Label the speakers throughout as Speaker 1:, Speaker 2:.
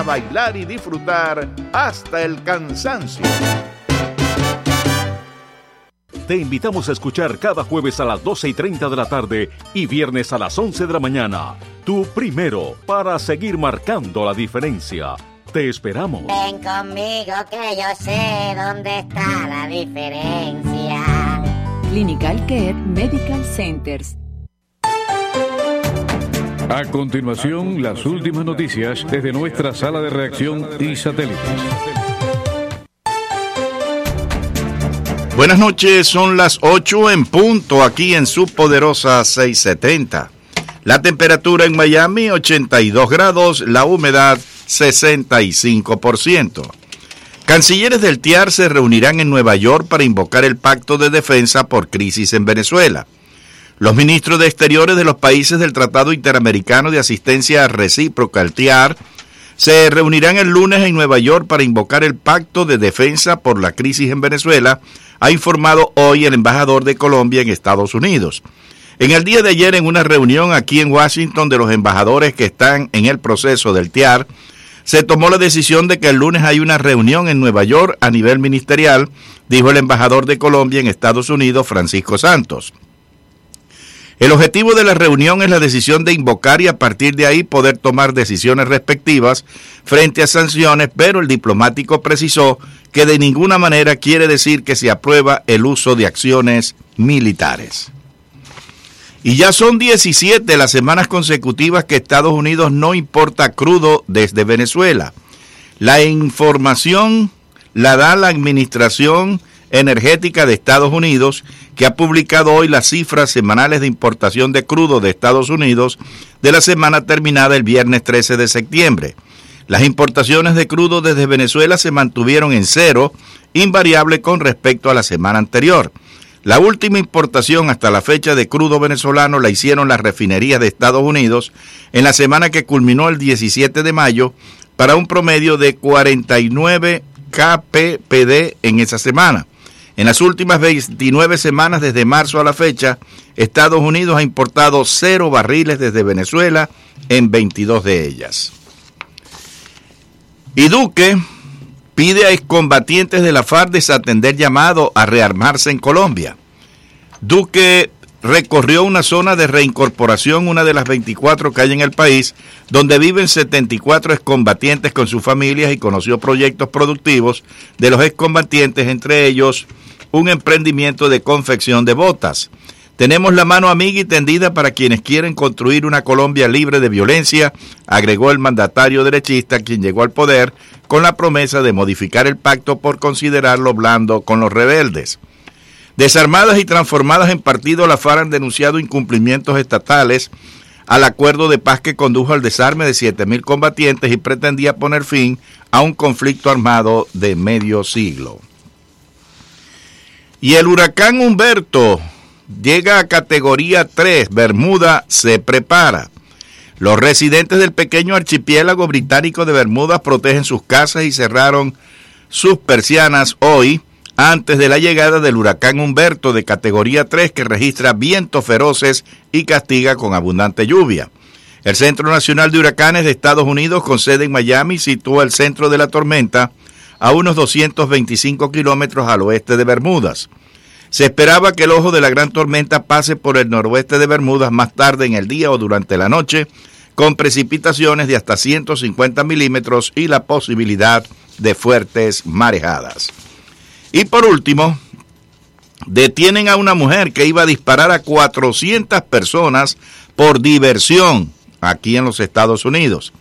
Speaker 1: a bailar y disfrutar hasta el cansancio.
Speaker 2: Te invitamos a escuchar cada jueves a las 12 y 30 de la tarde y viernes a las 11 de la mañana. Tu primero para seguir marcando la diferencia. Te esperamos.
Speaker 3: Ven conmigo que yo sé dónde está la diferencia.
Speaker 4: Clinical Care Medical Centers.
Speaker 5: A continuación, las últimas noticias desde nuestra sala de reacción y satélites.
Speaker 1: Buenas noches, son las 8 en punto aquí en su poderosa 670. La temperatura en Miami 82 grados, la humedad 65%. Cancilleres del TIAR se reunirán en Nueva York para invocar el pacto de defensa por crisis en Venezuela. Los ministros de Exteriores de los países del Tratado Interamericano de Asistencia Recíproca, el TIAR, se reunirán el lunes en Nueva York para invocar el pacto de defensa por la crisis en Venezuela, ha informado hoy el embajador de Colombia en Estados Unidos. En el día de ayer, en una reunión aquí en Washington de los embajadores que están en el proceso del TIAR, se tomó la decisión de que el lunes hay una reunión en Nueva York a nivel ministerial, dijo el embajador de Colombia en Estados Unidos, Francisco Santos. El objetivo de la reunión es la decisión de invocar y a partir de ahí poder tomar decisiones respectivas frente a sanciones, pero el diplomático precisó que de ninguna manera quiere decir que se aprueba el uso de acciones militares. Y ya son 17 las semanas consecutivas que Estados Unidos no importa crudo desde Venezuela. La información la da la Administración Energética de Estados Unidos, que ha publicado hoy las cifras semanales de importación de crudo de Estados Unidos de la semana terminada el viernes 13 de septiembre. Las importaciones de crudo desde Venezuela se mantuvieron en cero, invariable con respecto a la semana anterior. La última importación hasta la fecha de crudo venezolano la hicieron las refinerías de Estados Unidos en la semana que culminó el 17 de mayo para un promedio de 49 kppd en esa semana. En las últimas 29 semanas desde marzo a la fecha, Estados Unidos ha importado cero barriles desde Venezuela en 22 de ellas. Y Duque pide a excombatientes de la FARC desatender llamado a rearmarse en Colombia. Duque recorrió una zona de reincorporación, una de las 24 que hay en el país, donde viven 74 excombatientes con sus familias y conoció proyectos productivos de los excombatientes, entre ellos un emprendimiento de confección de botas. Tenemos la mano amiga y tendida para quienes quieren construir una Colombia libre de violencia, agregó el mandatario derechista, quien llegó al poder con la promesa de modificar el pacto por considerarlo blando con los rebeldes. Desarmadas y transformadas en partido, la FARC han denunciado incumplimientos estatales al acuerdo de paz que condujo al desarme de 7.000 combatientes y pretendía poner fin a un conflicto armado de medio siglo. Y el huracán Humberto llega a categoría 3, Bermuda se prepara. Los residentes del pequeño archipiélago británico de Bermuda protegen sus casas y cerraron sus persianas hoy antes de la llegada del huracán Humberto de categoría 3 que registra vientos feroces y castiga con abundante lluvia. El Centro Nacional de Huracanes de Estados Unidos, con sede en Miami, sitúa el centro de la tormenta a unos 225 kilómetros al oeste de Bermudas. Se esperaba que el ojo de la gran tormenta pase por el noroeste de Bermudas más tarde en el día o durante la noche, con precipitaciones de hasta 150 milímetros y la posibilidad de fuertes marejadas. Y por último, detienen a una mujer que iba a disparar a 400 personas por diversión aquí en los Estados Unidos.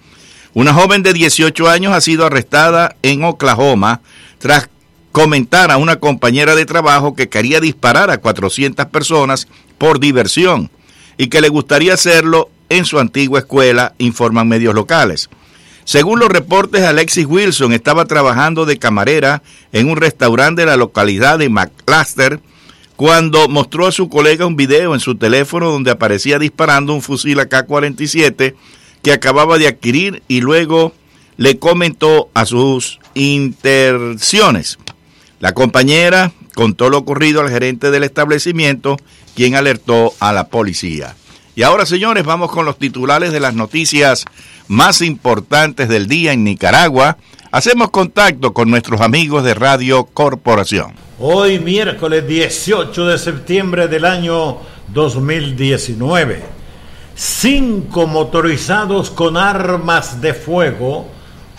Speaker 1: Una joven de 18 años ha sido arrestada en Oklahoma tras comentar a una compañera de trabajo que quería disparar a 400 personas por diversión y que le gustaría hacerlo en su antigua escuela, informan medios locales. Según los reportes, Alexis Wilson estaba trabajando de camarera en un restaurante de la localidad de McCluster cuando mostró a su colega un video en su teléfono donde aparecía disparando un fusil AK-47 que acababa de adquirir y luego le comentó a sus intenciones. La compañera contó lo ocurrido al gerente del establecimiento, quien alertó a la policía. Y ahora, señores, vamos con los titulares de las noticias más importantes del día en Nicaragua. Hacemos contacto con nuestros amigos de Radio Corporación.
Speaker 6: Hoy, miércoles 18 de septiembre del año 2019, cinco motorizados con armas de fuego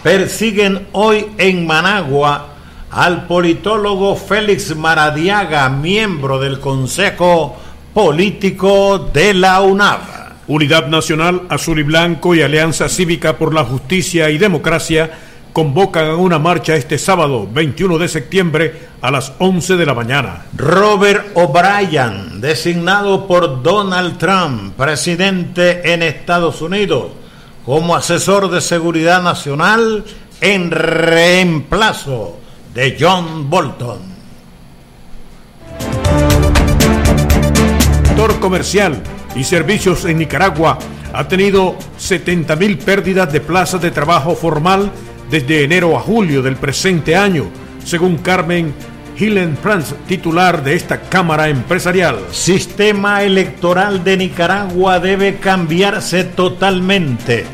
Speaker 6: persiguen hoy en Managua al politólogo Félix Maradiaga, miembro del Consejo Político de la UNAV.
Speaker 7: Unidad Nacional Azul y Blanco y Alianza Cívica por la Justicia y Democracia convocan a una marcha este sábado 21 de septiembre a las 11 de la mañana.
Speaker 6: Robert O'Brien, designado por Donald Trump, presidente en Estados Unidos, como asesor de seguridad nacional en reemplazo de John Bolton.
Speaker 7: Sector comercial y servicios en Nicaragua ha tenido 70 mil pérdidas de plazas de trabajo formal desde enero a julio del presente año, según Carmen Hillen Franz, titular de esta Cámara Empresarial.
Speaker 6: Sistema electoral de Nicaragua debe cambiarse totalmente.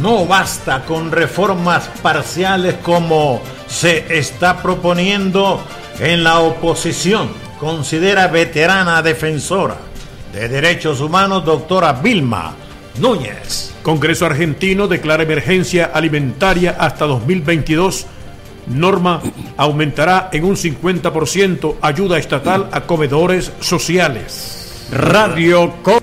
Speaker 6: No basta con reformas parciales como se está proponiendo en la oposición, considera veterana defensora de derechos humanos doctora Vilma Núñez.
Speaker 7: Congreso argentino declara emergencia alimentaria hasta 2022. Norma aumentará en un 50% ayuda estatal a comedores sociales. Radio Co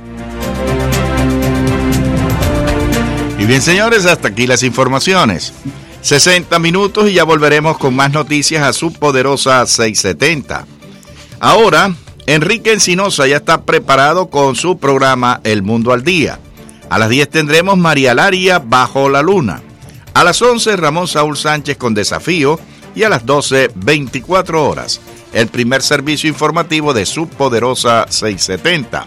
Speaker 1: Y bien, señores, hasta aquí las informaciones. 60 minutos y ya volveremos con más noticias a su poderosa 670. Ahora, Enrique Encinosa ya está preparado con su programa El Mundo al Día. A las 10 tendremos María Laria Bajo la Luna. A las 11 Ramón Saúl Sánchez con Desafío y a las 12 24 horas el primer servicio informativo de su poderosa 670.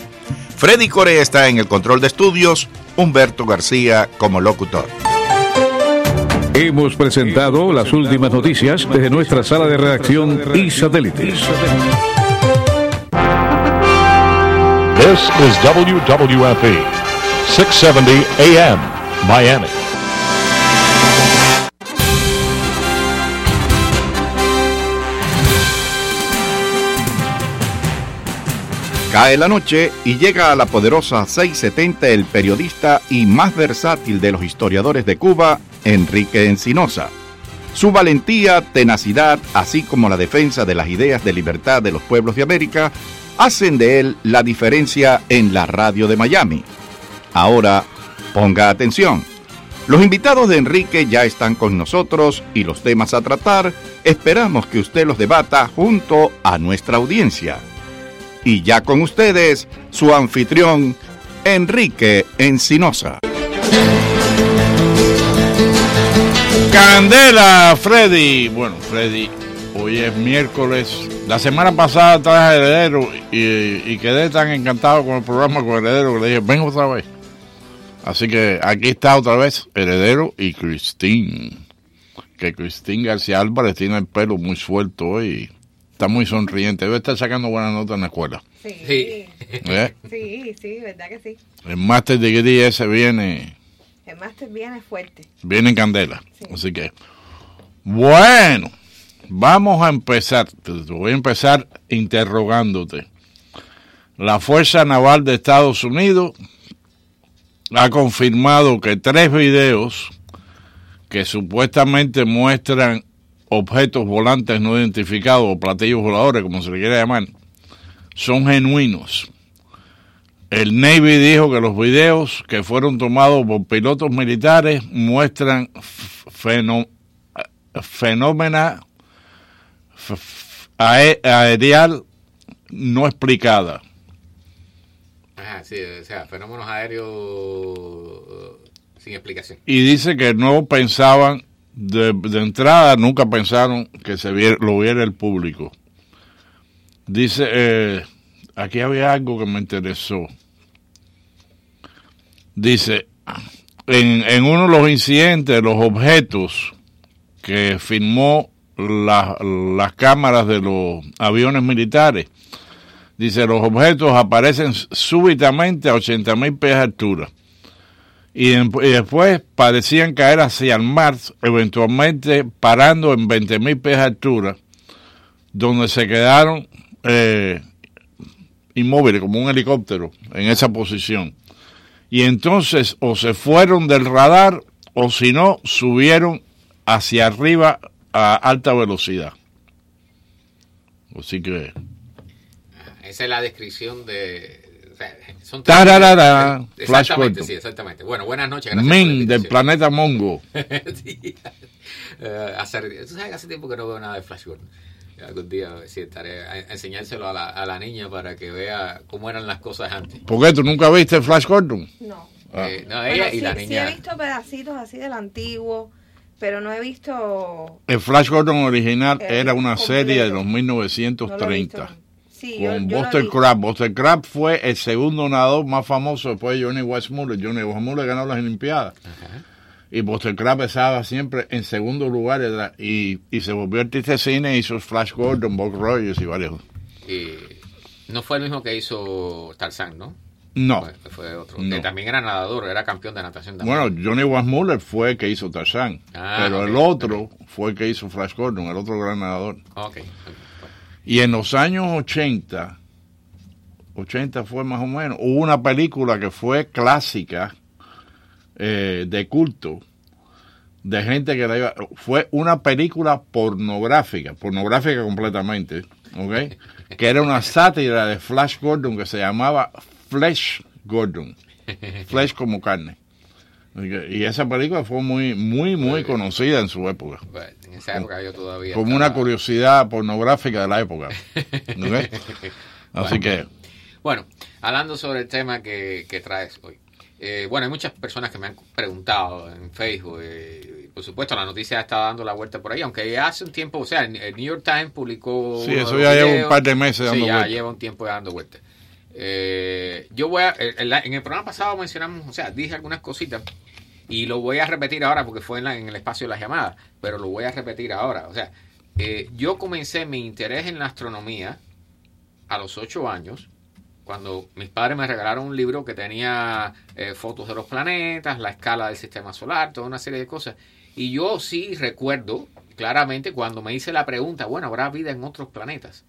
Speaker 1: Freddy Corea está en el control de estudios, Humberto García como locutor.
Speaker 5: Hemos presentado las últimas noticias desde nuestra sala de redacción y satélites.
Speaker 2: This is WWFE, 670 AM, Miami.
Speaker 1: Cae la noche y llega a la poderosa 670 el periodista y más versátil de los historiadores de Cuba, Enrique Encinosa. Su valentía, tenacidad, así como la defensa de las ideas de libertad de los pueblos de América, hacen de él la diferencia en la radio de Miami. Ahora, ponga atención. Los invitados de Enrique ya están con nosotros y los temas a tratar esperamos que usted los debata junto a nuestra audiencia. Y ya con ustedes, su anfitrión, Enrique Encinosa.
Speaker 8: Candela, Freddy. Bueno, Freddy, hoy es miércoles. La semana pasada traje Heredero y, y quedé tan encantado con el programa con Heredero que le dije, ven otra vez. Así que aquí está otra vez Heredero y Cristín. Que Cristín García Álvarez tiene el pelo muy suelto hoy. Está muy sonriente. Debe estar sacando buenas notas en la escuela.
Speaker 9: Sí.
Speaker 8: ¿Eh?
Speaker 9: Sí, sí, verdad que sí.
Speaker 8: El máster de degree ese viene,
Speaker 9: El máster viene fuerte.
Speaker 8: viene en candela. Así que, bueno, vamos a empezar. Te voy a empezar interrogándote. La Fuerza Naval de Estados Unidos ha confirmado que tres videos que supuestamente muestran objetos volantes no identificados o platillos voladores, como se le quiera llamar, son genuinos. El Navy dijo que los videos que fueron tomados por pilotos militares muestran fenó- fenómena no explicada.
Speaker 10: Ajá, sí, o sea, fenómenos aéreos uh, sin explicación.
Speaker 8: y dice que no pensaban de, de entrada nunca pensaron que se viera, lo viera el público dice eh, aquí había algo que me interesó dice en, uno de los incidentes los objetos que filmó la- las cámaras de los aviones militares Dice, los objetos aparecen súbitamente a 80 mil pies de altura. Y, después parecían caer hacia el mar, eventualmente parando en 20 mil pies de altura, donde se quedaron eh, inmóviles, como un helicóptero, en esa posición. Y entonces o se fueron del radar o si no, subieron hacia arriba a alta velocidad. Así que...
Speaker 10: Esa es la descripción de. o sea, son
Speaker 8: Tararara,
Speaker 10: Exactamente,
Speaker 8: Flash Gordon.
Speaker 10: sí, exactamente. Bueno, buenas noches. gracias
Speaker 8: Min del planeta Mongo.
Speaker 10: Sí. Eh, hace, tú sabes que hace tiempo que no veo nada de Flash Gordon. Algún día sí, estaré a, a enseñárselo a la, a la niña para que vea cómo eran las cosas antes.
Speaker 8: ¿Por qué tú nunca viste Flash Gordon?
Speaker 9: No.
Speaker 8: Ah.
Speaker 10: Eh, no,
Speaker 9: Bueno,
Speaker 10: ella y
Speaker 9: sí,
Speaker 10: la
Speaker 9: sí
Speaker 10: niña.
Speaker 9: he visto pedacitos así del antiguo, pero no he visto...
Speaker 8: El Flash Gordon original
Speaker 9: El
Speaker 8: era una
Speaker 9: completo.
Speaker 8: serie de los
Speaker 9: no lo he
Speaker 8: 1930.
Speaker 9: visto. Sí,
Speaker 8: con
Speaker 9: yo
Speaker 8: Buster. Crab. Buster Crab fue el segundo nadador más famoso después de Johnny Weissmuller. Johnny Weissmuller ganó las Olimpiadas. Y Buster Crab estaba siempre en segundo lugar y, y se volvió artista de cine, hizo Flash Gordon, Buck Rogers y varios.
Speaker 10: Y no fue el mismo que hizo Tarzán, ¿no?
Speaker 8: No.
Speaker 10: Fue, fue otro.
Speaker 8: No.
Speaker 10: Que también era nadador, era campeón de natación también.
Speaker 8: Bueno, Johnny Weissmuller fue el que hizo Tarzán.
Speaker 10: Ah,
Speaker 8: pero el otro fue el que hizo Flash Gordon, el otro gran nadador.
Speaker 10: Ok.
Speaker 8: Y en los años 80, 80 fue más o menos, hubo una película que fue clásica eh, de culto, de gente que la iba, fue una película pornográfica, pornográfica completamente, ¿ok? Que era una sátira de Flash Gordon que se llamaba Flesh Gordon, Flesh como carne. Y esa película fue muy, muy, muy conocida en su época.
Speaker 10: En esa época yo todavía.
Speaker 8: Como
Speaker 10: estaba-
Speaker 8: una curiosidad pornográfica de la época. Así
Speaker 10: Bueno.
Speaker 8: que,
Speaker 10: Bueno, hablando sobre el tema que, que traes hoy. Eh, bueno, hay muchas personas que me han preguntado en Facebook. eh, por supuesto, la noticia está dando la vuelta por ahí, aunque hace un tiempo, o sea, el, New York Times publicó.
Speaker 8: Sí, eso ya lleva un par de meses dando
Speaker 10: Sí, ya
Speaker 8: vuelta.
Speaker 10: lleva un tiempo dando vuelta. Eh, yo voy a. En, la- en el programa pasado mencionamos, o sea, dije algunas cositas y lo voy a repetir ahora porque fue en, el espacio de las llamadas, pero lo voy a repetir ahora. O sea, eh, yo comencé mi interés en la astronomía a los ocho años, cuando mis padres me regalaron un libro que tenía eh, fotos de los planetas, la escala del sistema solar, toda una serie de cosas. Y yo sí recuerdo claramente cuando me hice la pregunta, bueno, ¿habrá vida en otros planetas?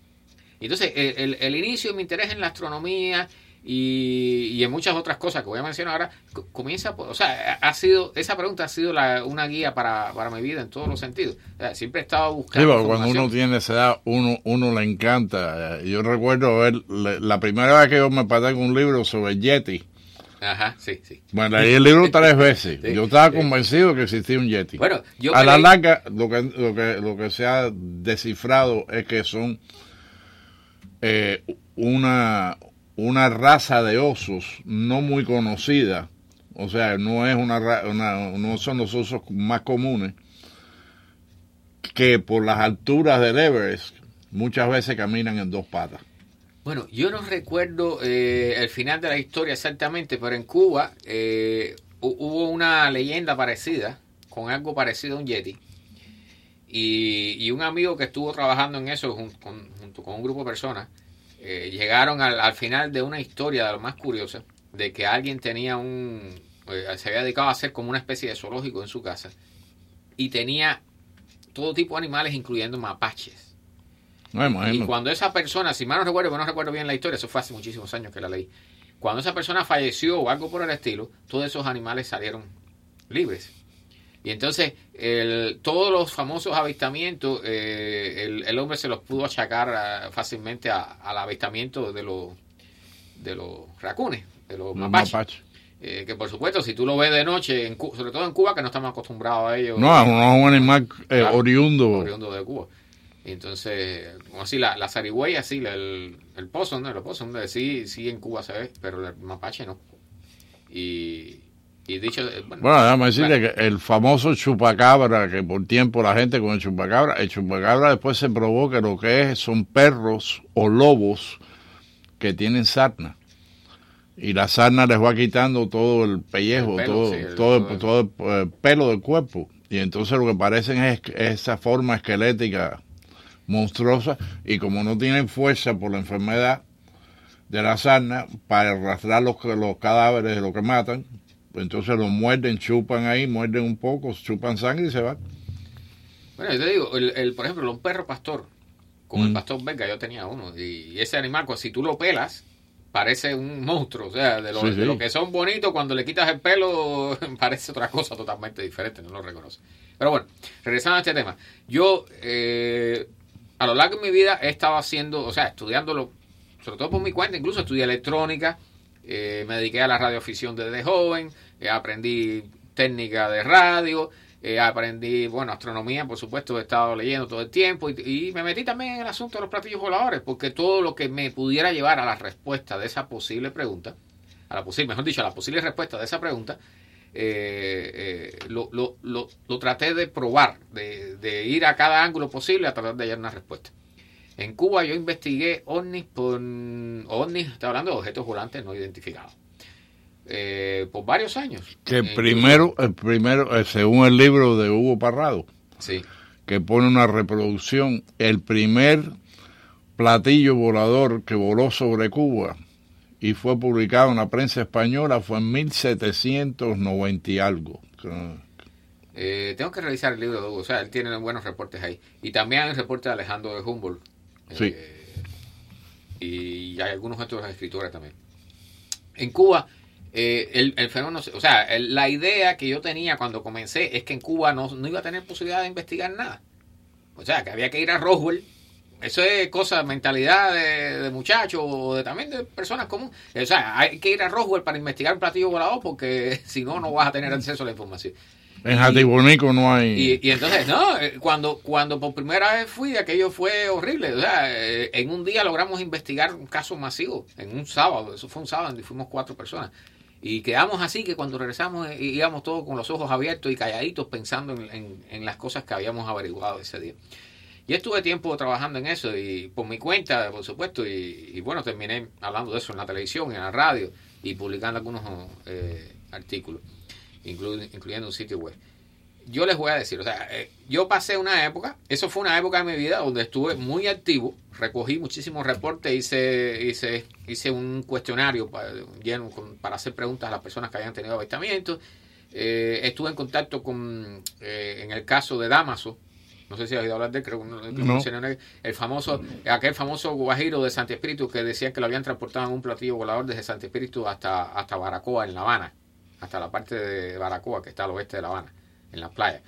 Speaker 10: Y entonces, el, el- el inicio de mi interés en la astronomía y, y en muchas otras cosas que voy a mencionar ahora, co- comienza por, o sea, ha sido, esa pregunta ha sido la- una guía para, para mi vida en todos los sentidos. O sea, siempre he estado
Speaker 8: sí,
Speaker 10: buscando.
Speaker 8: pero cuando uno tiene esa edad, uno, uno le encanta. Eh, Yo recuerdo ver la, primera vez que yo me pasé con un libro sobre Yeti.
Speaker 10: Ajá, sí, sí.
Speaker 8: Bueno, leí el libro tres veces.
Speaker 10: Sí,
Speaker 8: yo estaba
Speaker 10: sí.
Speaker 8: convencido que existía un Yeti.
Speaker 10: Bueno, yo
Speaker 8: a la
Speaker 10: leí-
Speaker 8: larga, lo que, lo, que, lo que se ha descifrado es que son eh, una, una raza de osos no muy conocida. O sea, no es una, una no son los osos más comunes que por las alturas del Everest muchas veces caminan en dos patas.
Speaker 10: Bueno, yo no recuerdo eh, el final de la historia exactamente, pero en Cuba eh, hu- hubo una leyenda parecida, con algo parecido a un Yeti. Y, y un amigo que estuvo trabajando en eso con- junto con un grupo de personas, eh, llegaron al, al final de una historia de lo más curiosa, de que alguien tenía un... eh, se había dedicado a hacer como una especie de zoológico en su casa y tenía todo tipo de animales, incluyendo mapaches.
Speaker 8: No,
Speaker 10: Y cuando esa persona, si mal no recuerdo, no recuerdo bien la historia, eso fue hace muchísimos años que la leí. Cuando esa persona falleció o algo por el estilo, todos esos animales salieron libres. Y entonces, el- todos los famosos avistamientos, eh, el, el hombre se los pudo achacar ah, fácilmente a- al avistamiento de los de los racunes, de los mapaches. Eh, que por supuesto, si tú lo ves de noche, en sobre todo en Cuba, que no estamos acostumbrados a ello.
Speaker 8: No, no es un animal eh,
Speaker 10: Claro,
Speaker 8: oriundo.
Speaker 10: oriundo de Cuba. Y entonces, como así, la, la zarigüeya, sí, la- el, el pozo, ¿no? El pozo, sí, sí en Cuba se ve, pero el mapache no. Y, y dicho, eh, bueno,
Speaker 8: Bueno, déjame decirle
Speaker 10: bueno,
Speaker 8: que el famoso chupacabra, que por tiempo la gente con el chupacabra, el chupacabra después se probó que lo que es son perros o lobos que tienen sarna. Y la sarna les va quitando todo el pellejo,
Speaker 10: El pelo,
Speaker 8: todo,
Speaker 10: sí, el-
Speaker 8: todo,
Speaker 10: todo
Speaker 8: el,
Speaker 10: el-
Speaker 8: todo el, eh, pelo del cuerpo. Y entonces lo que parecen es esa forma esquelética monstruosa. Y como no tienen fuerza por la enfermedad, de la sarna para arrastrar los, los cadáveres de los que matan. Entonces los muerden, chupan ahí, muerden un poco, chupan sangre y se van.
Speaker 10: Bueno, yo te digo, el, el- por ejemplo, un perro pastor, como el
Speaker 8: Mm.
Speaker 10: pastor belga, yo tenía uno, y ese animal, pues, si tú lo pelas, parece un monstruo, o sea, de lo,
Speaker 8: Sí,
Speaker 10: de lo que son bonitos, cuando le quitas el pelo, parece otra cosa totalmente diferente, no lo reconoce. Pero bueno, regresando a este tema, yo eh, a lo largo de mi vida he estado haciendo, o sea, estudiándolo, sobre todo por mi cuenta, incluso estudié electrónica, eh, me dediqué a la radioafición desde joven, eh, aprendí técnica de radio, eh, aprendí, bueno, astronomía, por supuesto, he estado leyendo todo el tiempo y, me metí también en el asunto de los platillos voladores, porque todo lo que me pudiera llevar a la respuesta de esa posible pregunta, a la posible, mejor dicho, a la posible respuesta de esa pregunta, eh, eh, lo, lo, lo, traté de probar, de, ir a cada ángulo posible a tratar de hallar una respuesta. En Cuba yo investigué ovnis por ovnis, estoy hablando de objetos volantes no identificados. Eh, por varios años.
Speaker 8: Que
Speaker 10: Incluso-
Speaker 8: primero, el primero, eh, según el libro de Hugo Parrado,
Speaker 10: Sí.
Speaker 8: que pone una reproducción, el primer platillo volador que voló sobre Cuba y fue publicado en la prensa española fue en 1790 y algo.
Speaker 10: Eh, tengo que revisar el libro de Hugo, o sea, él tiene buenos reportes ahí. Y también hay un reporte de Alejandro de Humboldt.
Speaker 8: Sí.
Speaker 10: Eh, y hay algunos otros escritores también. En Cuba, eh, el, el fenómeno, o sea, el- la idea que yo tenía cuando comencé es que en Cuba no, no iba a tener posibilidad de investigar nada. O sea, que había que ir a Roswell. Eso es cosa, mentalidad de, de muchachos o de, también de personas comunes. O sea, hay que ir a Roswell para investigar un platillo volador porque si no, no vas a tener acceso a la información.
Speaker 8: En Jatibonico no hay...
Speaker 10: Y, y entonces, no, eh, cuando, cuando por primera vez fui, aquello fue horrible. O sea, eh, en un día logramos investigar un caso masivo, en un sábado, eso fue un sábado donde fuimos cuatro personas. Y quedamos así que cuando regresamos eh, íbamos todos con los ojos abiertos y calladitos pensando en, en- las cosas que habíamos averiguado ese día. Y estuve tiempo trabajando en eso y por mi cuenta, por supuesto, y, y bueno, terminé hablando de eso en la televisión, en la radio y publicando algunos eh, artículos, inclu- incluyendo un sitio web yo les voy a decir, o sea, eh, yo pasé una época, eso fue una época de mi vida donde estuve muy activo, recogí muchísimos reportes, hice, hice, hice un cuestionario para, lleno con- para hacer preguntas a las personas que habían tenido avistamientos, eh, estuve en contacto con, eh, en el caso de Damaso, no sé si has oído hablar de él, creo que no,
Speaker 8: No.
Speaker 10: el famoso, aquel famoso guajiro de Santi Espíritu que decían que lo habían transportado en un platillo volador desde Santi Espíritu hasta, hasta Baracoa, en La Habana, hasta la parte de Baracoa, que está al oeste de La Habana, en las playas.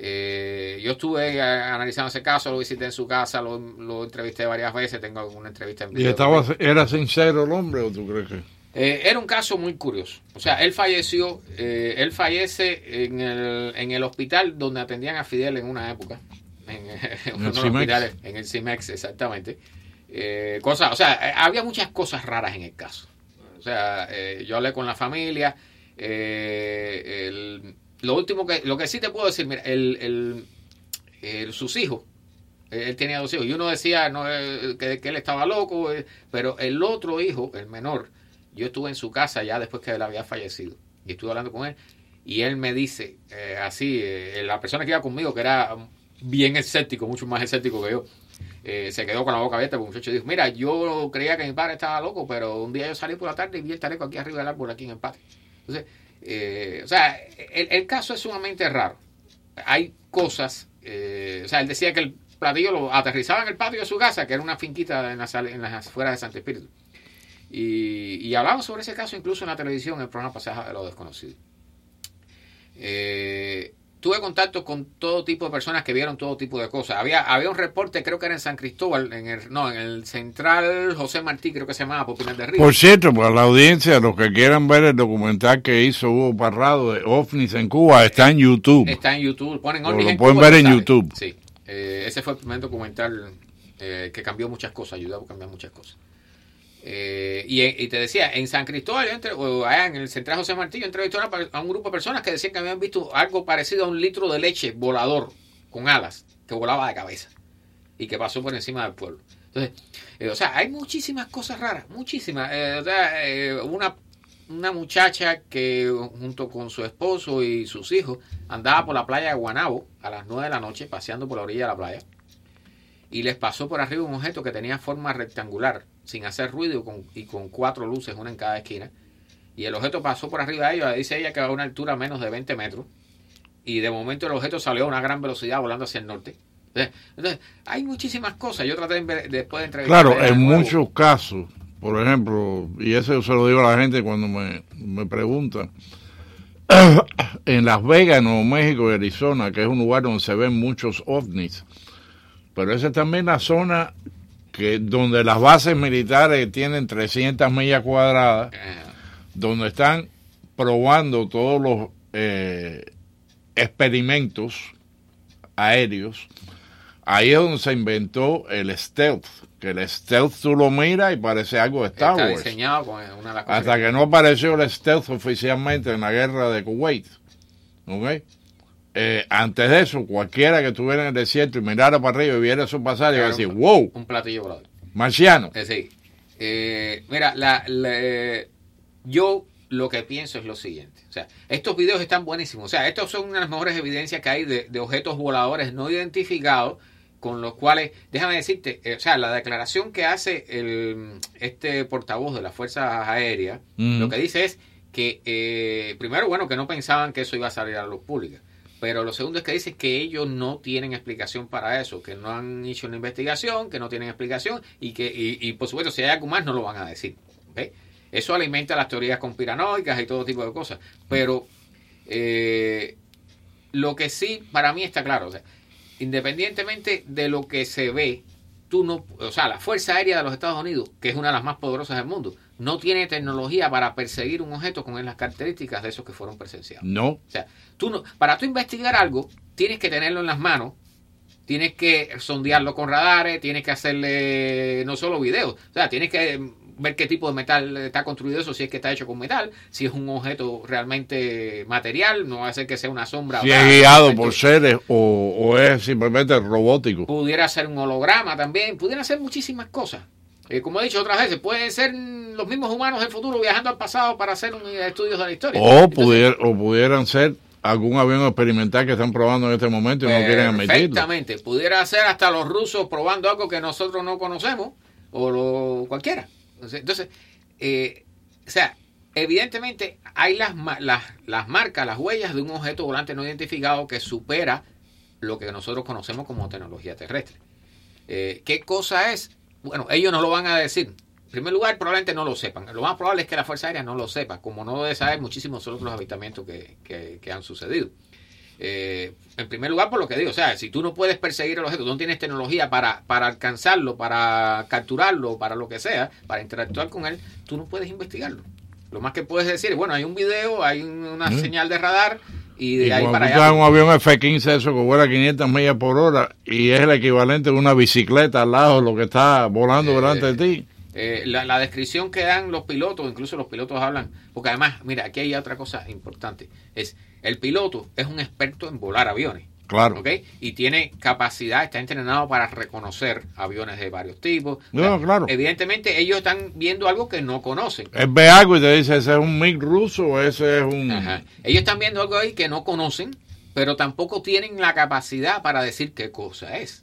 Speaker 10: Eh, yo estuve analizando ese caso, lo visité en su casa, lo, lo entrevisté varias veces, tengo alguna entrevista en
Speaker 8: ¿Y
Speaker 10: video.
Speaker 8: estaba, era sincero el hombre o tú crees que...?
Speaker 10: Eh, era un caso muy curioso. O sea, él falleció, eh, él fallece en el, en el hospital donde atendían a Fidel en una época. En, en uno de los
Speaker 8: Cimex.
Speaker 10: hospitales, en el CIMEX, exactamente. Cosa, o sea, había muchas cosas raras en el caso. O sea, yo hablé con la familia. eh, el- lo último que, lo que sí te puedo decir, mira, el, el- el- sus hijos, él tenía dos hijos, y uno decía no, eh, que, que él estaba loco, eh, pero el otro hijo, el menor, yo estuve en su casa ya después que él había fallecido, y estuve hablando con él, y él me dice, eh, así, eh, la persona que iba conmigo, que era bien escéptico, mucho más escéptico que yo, eh, se quedó con la boca abierta porque el muchacho dijo, mira, yo creía que mi padre estaba loco, pero un día yo salí por la tarde y vi el taleco aquí arriba del árbol, aquí en el patio. Entonces, eh, o sea, el, el caso es sumamente raro. Hay cosas, eh, o sea, él decía que el platillo lo aterrizaba en el patio de su casa, que era una finquita en las, en las afueras de Santo Espíritu. Y, y hablamos sobre ese caso incluso en la televisión, en el programa Pasaje de los Desconocidos. Eh, tuve contacto con todo tipo de personas que vieron todo tipo de cosas. Había, había un reporte, creo que era en San Cristóbal, en el, no, en el Central José Martí, creo que se llamaba, por Pinar de Río.
Speaker 8: Por cierto, para la audiencia, los que quieran ver el documental que hizo Hugo Parrado de OVNIs en Cuba, está en YouTube.
Speaker 10: Está en YouTube, ponen ovnis
Speaker 8: lo
Speaker 10: en
Speaker 8: pueden
Speaker 10: Cuba
Speaker 8: ver en
Speaker 10: sale.
Speaker 8: YouTube.
Speaker 10: Sí, eh, ese fue el primer documental eh, que cambió muchas cosas, ayudó a cambiar muchas cosas. Eh, y, te decía, en San Cristóbal, entre- o allá en el Central José Martí, yo entrevisté a un grupo de personas que decían que habían visto algo parecido a un litro de leche volador con alas que volaba de cabeza y que pasó por encima del pueblo. Entonces, eh, o sea, hay muchísimas cosas raras, muchísimas. Eh, o sea, eh, una, una muchacha que junto con su esposo y sus hijos andaba por la playa de Guanabo a las 9 de la noche paseando por la orilla de la playa y les pasó por arriba un objeto que tenía forma rectangular, sin hacer ruido y con, y con cuatro luces, una en cada esquina. Y el objeto pasó por arriba de ellos, dice ella que a una altura menos de 20 metros. Y de momento el objeto salió a una gran velocidad volando hacia el norte. Entonces, hay muchísimas cosas. Yo traté de, después de entrevistar.
Speaker 8: Claro, en muchos casos, por ejemplo, y eso se lo digo a la gente cuando me, me preguntan, en Las Vegas, Nuevo México y Arizona, que es un lugar donde se ven muchos ovnis, pero esa es también la zona que donde las bases militares tienen 300 millas cuadradas, donde están probando todos los eh, experimentos aéreos. Ahí es donde se inventó el stealth, que el stealth tú lo miras y parece algo de Star
Speaker 10: Está
Speaker 8: Wars.
Speaker 10: diseñado con una de las cosas
Speaker 8: Hasta que no apareció el stealth oficialmente en la guerra de Kuwait. ¿Ok? Eh, antes de eso, cualquiera que estuviera en el desierto y mirara para arriba y viera eso pasar, iba a decir, wow,
Speaker 10: Un platillo volador.
Speaker 8: marciano.
Speaker 10: Eh, sí. Eh, mira, la, la- yo lo que pienso es lo siguiente. O sea, estos videos están buenísimos. O sea, estos son una de las mejores evidencias que hay de, de objetos voladores no identificados con los cuales, déjame decirte, eh, o sea, la declaración que hace el, este portavoz de las Fuerzas Aéreas, lo que dice es que, eh, primero, bueno, que no pensaban que eso iba a salir a la luz pública. Pero lo segundo es que dice que ellos no tienen explicación para eso, que no han hecho una investigación, que no tienen explicación y que, y, y, por supuesto, si hay algo más, no lo van a decir. ¿ok? Eso alimenta las teorías conspiranoicas y todo tipo de cosas. Pero eh, lo que sí para mí está claro, o sea, independientemente de lo que se ve, tú no, o sea, la Fuerza Aérea de los Estados Unidos, que es una de las más poderosas del mundo, no tiene tecnología para perseguir un objeto con las características de esos que fueron presenciados.
Speaker 8: No.
Speaker 10: O sea, tú no, para tú investigar algo, tienes que tenerlo en las manos, tienes que sondearlo con radares, tienes que hacerle no solo videos, o sea, tienes que ver qué tipo de metal está construido eso, si es que está hecho con metal, si es un objeto realmente material, no va a ser que sea una sombra.
Speaker 8: Si
Speaker 10: o
Speaker 8: es guiado por seres o, o es simplemente robótico.
Speaker 10: Pudiera ser un holograma también, pudiera ser muchísimas cosas. Eh, como he dicho otras veces, pueden ser los mismos humanos del futuro viajando al pasado para hacer un, eh, estudios de la historia.
Speaker 8: O,
Speaker 10: Entonces,
Speaker 8: pudier- o pudieran ser algún avión experimental que están probando en este momento y no quieren admitirlo.
Speaker 10: Perfectamente. Pudiera ser hasta los rusos probando algo que nosotros no conocemos o lo, cualquiera. Entonces, eh, o sea, evidentemente hay las, las, las marcas, las huellas de un objeto volante no identificado que supera lo que nosotros conocemos como tecnología terrestre. Eh, ¿Qué cosa es? Bueno, ellos no lo van a decir. En primer lugar, probablemente no lo sepan. Lo más probable es que la Fuerza Aérea no lo sepa, como no debe saber muchísimos otros avistamientos que, que- que han sucedido. Eh, en primer lugar, por lo que digo, o sea, si tú no puedes perseguir el objeto, tú no tienes tecnología para, para alcanzarlo, para capturarlo, para lo que sea, para interactuar con él, tú no puedes investigarlo. Lo más que puedes decir, bueno, hay un video, hay un- una
Speaker 8: Mm.
Speaker 10: señal de radar y de
Speaker 8: Y
Speaker 10: ahí para allá.
Speaker 8: un avión F-15, eso que vuela 500 millas por hora y es el equivalente de una bicicleta al lado de lo que está volando delante de ti.
Speaker 10: Eh, la, la descripción que dan los pilotos, incluso los pilotos hablan, porque además, mira, aquí hay otra cosa importante, es el piloto es un experto en volar aviones.
Speaker 8: Claro.
Speaker 10: ¿ok? Y tiene capacidad, está entrenado para reconocer aviones de varios tipos.
Speaker 8: No, claro.
Speaker 10: Evidentemente ellos están viendo algo que no conocen.
Speaker 8: Él ve algo y te dice, ese es un MiG ruso o ese es un...
Speaker 10: Ajá. Ellos están viendo algo ahí que no conocen, pero tampoco tienen la capacidad para decir qué cosa es.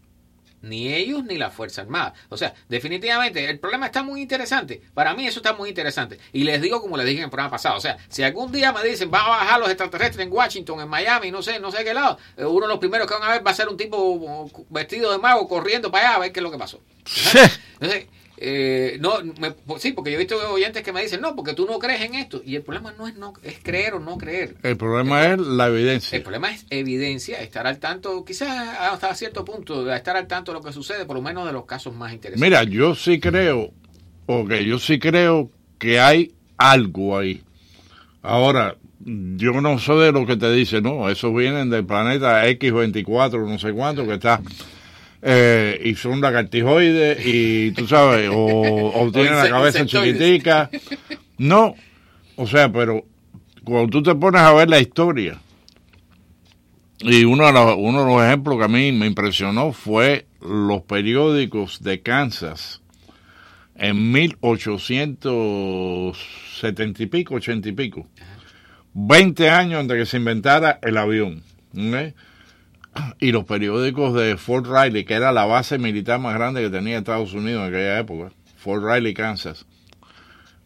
Speaker 10: Ni ellos ni la Fuerza Armada. O sea, definitivamente el problema está muy interesante. Para mí eso está muy interesante. Y les digo como les dije en el programa pasado. O sea, si algún día me dicen, van a bajar los extraterrestres en Washington, en Miami, no sé, no sé qué lado, eh, uno de los primeros que van a ver va a ser un tipo uh, vestido de mago corriendo para allá a ver qué es lo que pasó. Entonces, eh, no, me- sí, porque yo he visto oyentes que me dicen, no, porque tú no crees en esto. Y el problema no es, no, es creer o no creer.
Speaker 8: El problema es la evidencia.
Speaker 10: El problema es evidencia, estar al tanto, quizás hasta cierto punto, de estar al tanto de lo que sucede, por lo menos de los casos más interesantes.
Speaker 8: Mira, yo sí creo, ok, yo sí creo que hay algo ahí. Ahora, yo no sé de lo que te dice, no, esos vienen del planeta X24, no sé cuánto, que está, eh, y son lagartijoides, y tú sabes, o, o tienen la cabeza chiquitica. No, o sea, pero cuando tú te pones a ver la historia, y uno de, los, uno de los ejemplos que a mí me impresionó fue los periódicos de Kansas en 1870 y pico, 80 y pico. 20 años antes que se inventara el avión. ¿ok? Y los periódicos de Fort Riley, que era la base militar más grande que tenía Estados Unidos en aquella época, Fort Riley, Kansas,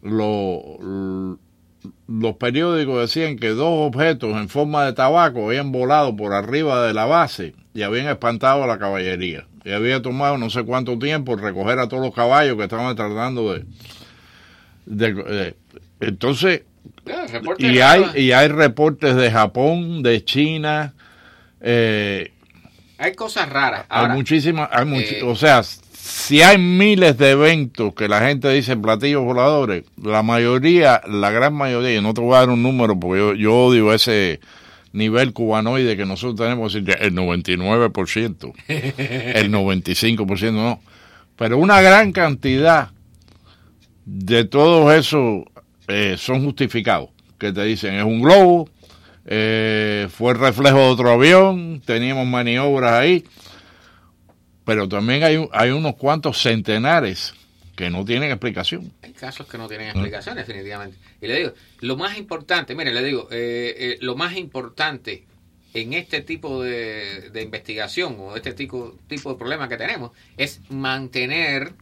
Speaker 8: lo- los periódicos decían que dos objetos en forma de tabaco habían volado por arriba de la base y habían espantado a la caballería. Y había tomado no sé cuánto tiempo recoger a todos los caballos que estaban tratando de... de- de- entonces,
Speaker 10: reporte
Speaker 8: y hay, y hay reportes de Japón, de China, eh,
Speaker 10: Hay cosas raras.
Speaker 8: hay muchísimas, hay muchi-
Speaker 10: eh,
Speaker 8: o sea, si hay miles de eventos que la gente dice platillos voladores, la mayoría, la gran mayoría, y no te voy a dar un número porque yo, yo odio ese nivel cubanoide que nosotros tenemos, el 99%, el 95% no, pero una gran cantidad de todos esos eh, son justificados, que te dicen es un globo, eh, fue el reflejo de otro avión, teníamos maniobras ahí, pero también hay, hay unos cuantos centenares que no tienen explicación.
Speaker 10: Hay casos que no tienen explicación, definitivamente. Y le digo, lo más importante, mire, le digo, eh, eh, lo más importante en este tipo de, de investigación o este tipo, tipo de problema que tenemos es mantener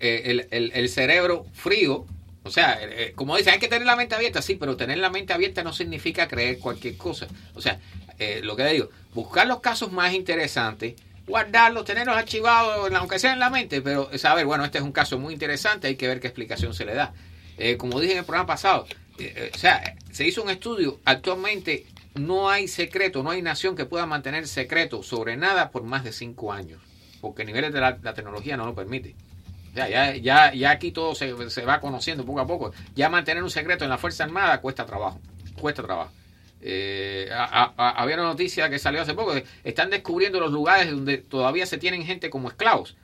Speaker 10: eh, el, el- el cerebro frío. O sea, eh, como dicen, hay que tener la mente abierta, sí, pero tener la mente abierta no significa creer cualquier cosa. O sea, eh, lo que le digo, buscar los casos más interesantes, guardarlos, tenerlos archivados, aunque sea en la mente, pero saber, bueno, este es un caso muy interesante, hay que ver qué explicación se le da. Eh, como dije en el programa pasado, eh, eh, o sea, se hizo un estudio, actualmente no hay secreto, no hay nación que pueda mantener secreto sobre nada por más de cinco años, porque niveles de la, la tecnología no lo permite. Ya, ya, ya aquí todo se, va conociendo poco a poco. Ya mantener un secreto en la Fuerza Armada cuesta trabajo, cuesta trabajo. Eh, había una noticia que salió hace poco, de- están descubriendo los lugares donde todavía se tienen gente como esclavos,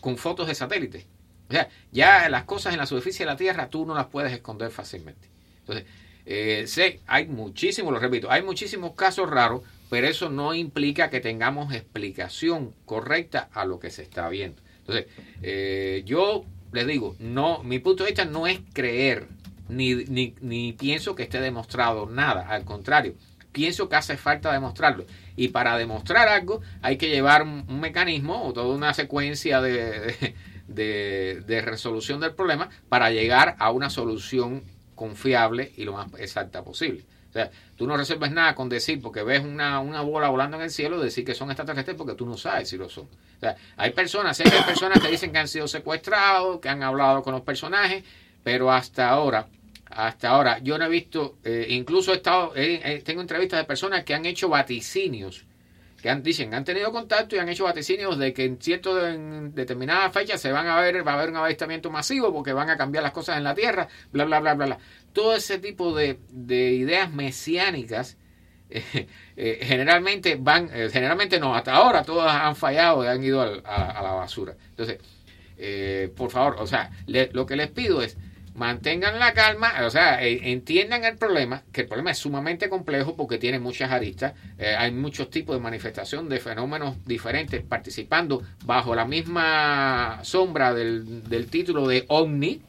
Speaker 10: con fotos de satélite. O sea, ya las cosas en la superficie de la Tierra tú no las puedes esconder fácilmente. Entonces, eh, sé, hay muchísimos, lo repito, hay muchísimos casos raros, pero eso no implica que tengamos explicación correcta a lo que se está viendo. Entonces, eh, yo les digo, no, mi punto de vista no es creer, ni, ni, ni pienso que esté demostrado nada, al contrario, pienso que hace falta demostrarlo. Y para demostrar algo hay que llevar un, mecanismo o toda una secuencia de- de resolución del problema para llegar a una solución confiable y lo más exacta posible. Sea, tú no resuelves nada con decir, porque ves una, una bola volando en el cielo, decir que son extraterrestres porque tú no sabes si lo son. O sea, hay personas, sé que hay personas que dicen que han sido secuestrados, que han hablado con los personajes, pero hasta ahora, hasta ahora, yo no he visto, eh, incluso he estado, eh, tengo entrevistas de personas que han hecho vaticinios, que han, dicen, han tenido contacto y han hecho vaticinios de que en cierto en determinadas fechas se van a ver, va a haber un avistamiento masivo porque van a cambiar las cosas en la Tierra, bla, bla, bla, bla, bla. Todo ese tipo de, de ideas mesiánicas eh, eh, generalmente van, eh, generalmente no, hasta ahora todas han fallado y han ido a, la basura. Entonces, por favor, o sea, lo que les pido es mantengan la calma, o sea, entiendan el problema, que el problema es sumamente complejo porque tiene muchas aristas, hay muchos tipos de manifestación de fenómenos diferentes participando bajo la misma sombra del, del título de OVNI,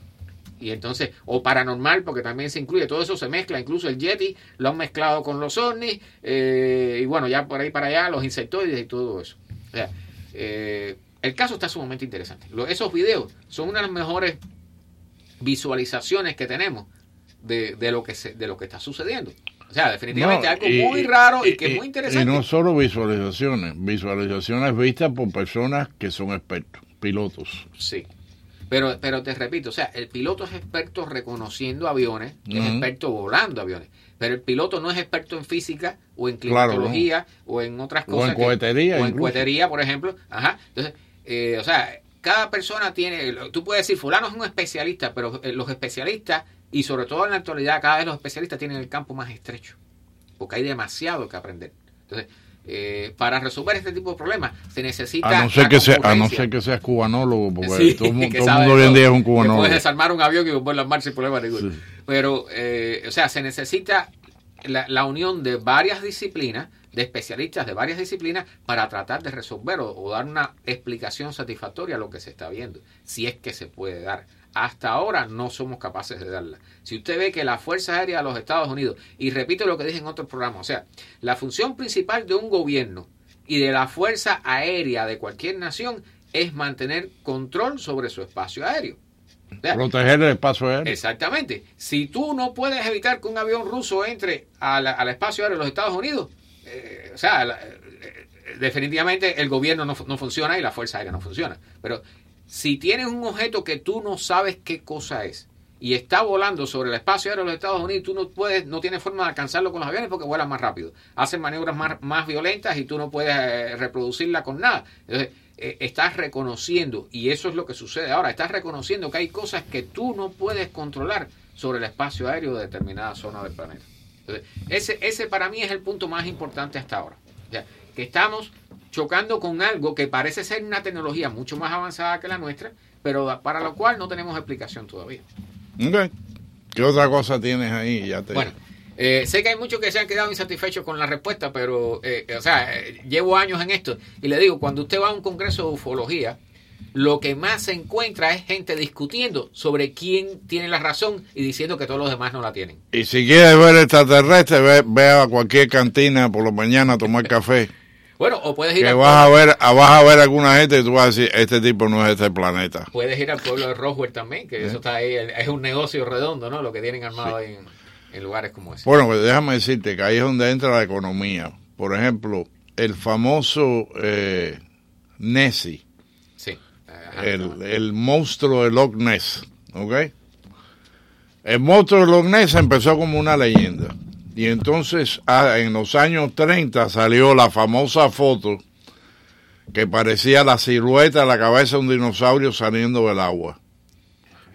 Speaker 10: y entonces, o paranormal, porque también se incluye, todo eso se mezcla, incluso el Yeti lo han mezclado con los ovnis, eh, y bueno, ya por ahí para allá, los insectoides y todo eso. O sea, eh, el caso está sumamente interesante. Lo- esos videos son una de las mejores visualizaciones que tenemos de, de lo que se, de lo que está sucediendo. O sea, definitivamente
Speaker 8: No,
Speaker 10: algo
Speaker 8: y-
Speaker 10: muy raro y,
Speaker 8: y-
Speaker 10: que es muy interesante.
Speaker 8: Y no solo visualizaciones, visualizaciones vistas por personas que son expertos, pilotos.
Speaker 10: Sí. Pero, pero te repito, o sea, el piloto es experto reconociendo aviones, es experto volando aviones, pero el piloto no es experto en física o en
Speaker 8: Claro,
Speaker 10: climatología o en otras
Speaker 8: O
Speaker 10: cosas.
Speaker 8: en
Speaker 10: que-
Speaker 8: cohetería
Speaker 10: O en cohetería, por ejemplo. Ajá. Entonces, eh, o sea, cada persona tiene, tú puedes decir, fulano es un especialista, pero eh, los especialistas, y sobre todo en la actualidad, cada vez los especialistas tienen el campo más estrecho, porque hay demasiado que aprender. Entonces, eh, para resolver este tipo de problemas se necesita
Speaker 8: A no ser que sea, a no ser que seas cubanólogo, porque
Speaker 10: Sí,
Speaker 8: todo, el todo mundo hoy en día es un cubanólogo.
Speaker 10: puedes desarmar un avión y volverlo a armar sin problema ninguno.
Speaker 8: Sí.
Speaker 10: Pero, eh, o sea, se necesita la, la unión de varias disciplinas, de especialistas de varias disciplinas, para tratar de resolver o, o dar una explicación satisfactoria a lo que se está viendo, si es que se puede dar. Hasta ahora no somos capaces de darla. Si usted ve que la Fuerza Aérea de los Estados Unidos, y repito lo que dije en otros programas, o sea, la función principal de un gobierno y de la fuerza aérea de cualquier nación es mantener control sobre su espacio aéreo. O sea,
Speaker 8: Proteger el espacio aéreo.
Speaker 10: Exactamente. Si tú no puedes evitar que un avión ruso entre al espacio aéreo de los Estados Unidos, eh, o sea, la- eh, definitivamente el gobierno no, no funciona y la Fuerza Aérea no funciona. Pero si tienes un objeto que tú no sabes qué cosa es y está volando sobre el espacio aéreo de los Estados Unidos, tú no puedes, no tienes forma de alcanzarlo con los aviones porque vuelan más rápido. Hacen maniobras más, más violentas y tú no puedes eh, reproducirla con nada. Entonces, eh, estás reconociendo, y eso es lo que sucede ahora, estás reconociendo que hay cosas que tú no puedes controlar sobre el espacio aéreo de determinada zona del planeta. Entonces, ese, ese para mí es el punto más importante hasta ahora. Que estamos chocando con algo que parece ser una tecnología mucho más avanzada que la nuestra, pero para lo cual no tenemos explicación todavía.
Speaker 8: Ok. ¿Qué otra cosa tienes ahí? Ya te...
Speaker 10: Bueno, eh, sé que hay muchos que se han quedado insatisfechos con la respuesta, pero, eh, o sea, eh, llevo años en esto y le digo, cuando usted va a un congreso de ufología, lo que más se encuentra es gente discutiendo sobre quién tiene la razón y diciendo que todos los demás no la tienen.
Speaker 8: Y si quieres ver extraterrestre, ve, ve a cualquier cantina por la mañana a tomar café.
Speaker 10: Bueno, o puedes ir,
Speaker 8: que
Speaker 10: al
Speaker 8: vas a ver a, vas a ver alguna gente y tú vas a decir, este tipo no es este planeta.
Speaker 10: puedes ir al pueblo de Roswell también, que eso está ahí, es un negocio redondo, ¿no? Lo que tienen armado ahí en, en lugares como ese.
Speaker 8: Bueno, pues déjame decirte que ahí es donde entra la economía. Por ejemplo, el famoso eh, Nessie,
Speaker 10: Sí. Ajá.
Speaker 8: el, el monstruo de Loch Ness, ¿ok? El monstruo de Loch Ness empezó como una leyenda. Y entonces, ah, en los años 30 salió la famosa foto que parecía la silueta de la cabeza de un dinosaurio saliendo del agua.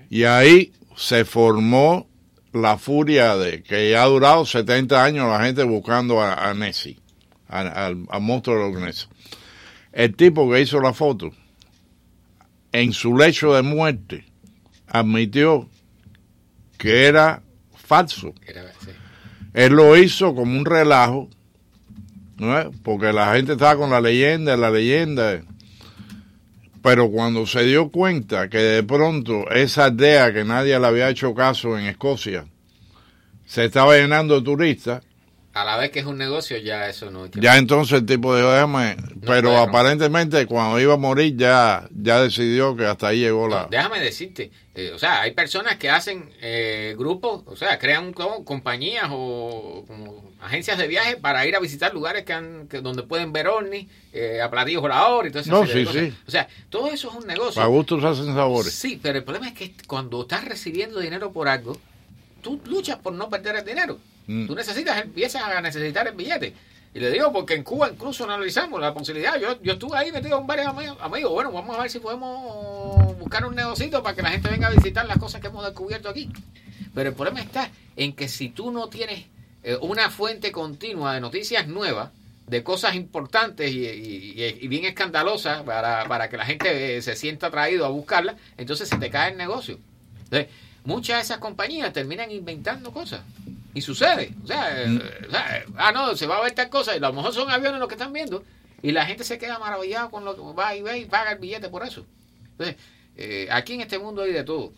Speaker 8: Y ahí se formó la furia de que ya ha durado 70 años la gente buscando a, a Nessie, al, monstruo de Loch Ness. El tipo que hizo la foto, en su lecho de muerte, admitió que era falso.
Speaker 10: Era-.
Speaker 8: Él lo hizo como un relajo, ¿no porque la gente estaba con la leyenda, la leyenda. Pero cuando se dio cuenta que de pronto esa aldea que nadie le había hecho caso en Escocia se estaba llenando de turistas,
Speaker 10: A la vez que es un negocio, ya eso no...
Speaker 8: ya entonces el tipo dijo, déjame, pero
Speaker 10: puede, no.
Speaker 8: aparentemente cuando iba a morir ya, ya decidió que hasta ahí llegó la...
Speaker 10: Déjame decirte, eh, o sea, hay personas que hacen eh, grupos, o sea, crean como compañías o como agencias de viaje para ir a visitar lugares que han, que- donde pueden ver ovnis, eh, a platillos voladores y todo eso.
Speaker 8: No, sí, sí.
Speaker 10: O sea, todo eso es un negocio.
Speaker 8: Para gustos hacen sabores.
Speaker 10: Sí, pero el problema es que cuando estás recibiendo dinero por algo, tú luchas por no perder el dinero.
Speaker 8: Mm.
Speaker 10: Tú necesitas, empiezas a necesitar el billete. Y le digo, porque en Cuba incluso analizamos la posibilidad. Yo, yo estuve ahí metido con varios amigos. Bueno, vamos a ver si podemos buscar un negocito para que la gente venga a visitar las cosas que hemos descubierto aquí. Pero el problema está en que si tú no tienes eh, una fuente continua de noticias nuevas, de cosas importantes y bien escandalosas para, para que la gente eh, se sienta atraído a buscarlas, entonces se te cae el negocio. Entonces, muchas de esas compañías terminan inventando cosas. Y sucede. O sea, eh, o sea, ah, no, se va a ver tal cosa y a lo mejor son aviones los que están viendo. Y la gente se queda maravillada con lo que va y ve y paga el billete por eso. Entonces, eh, aquí en este mundo hay de todo.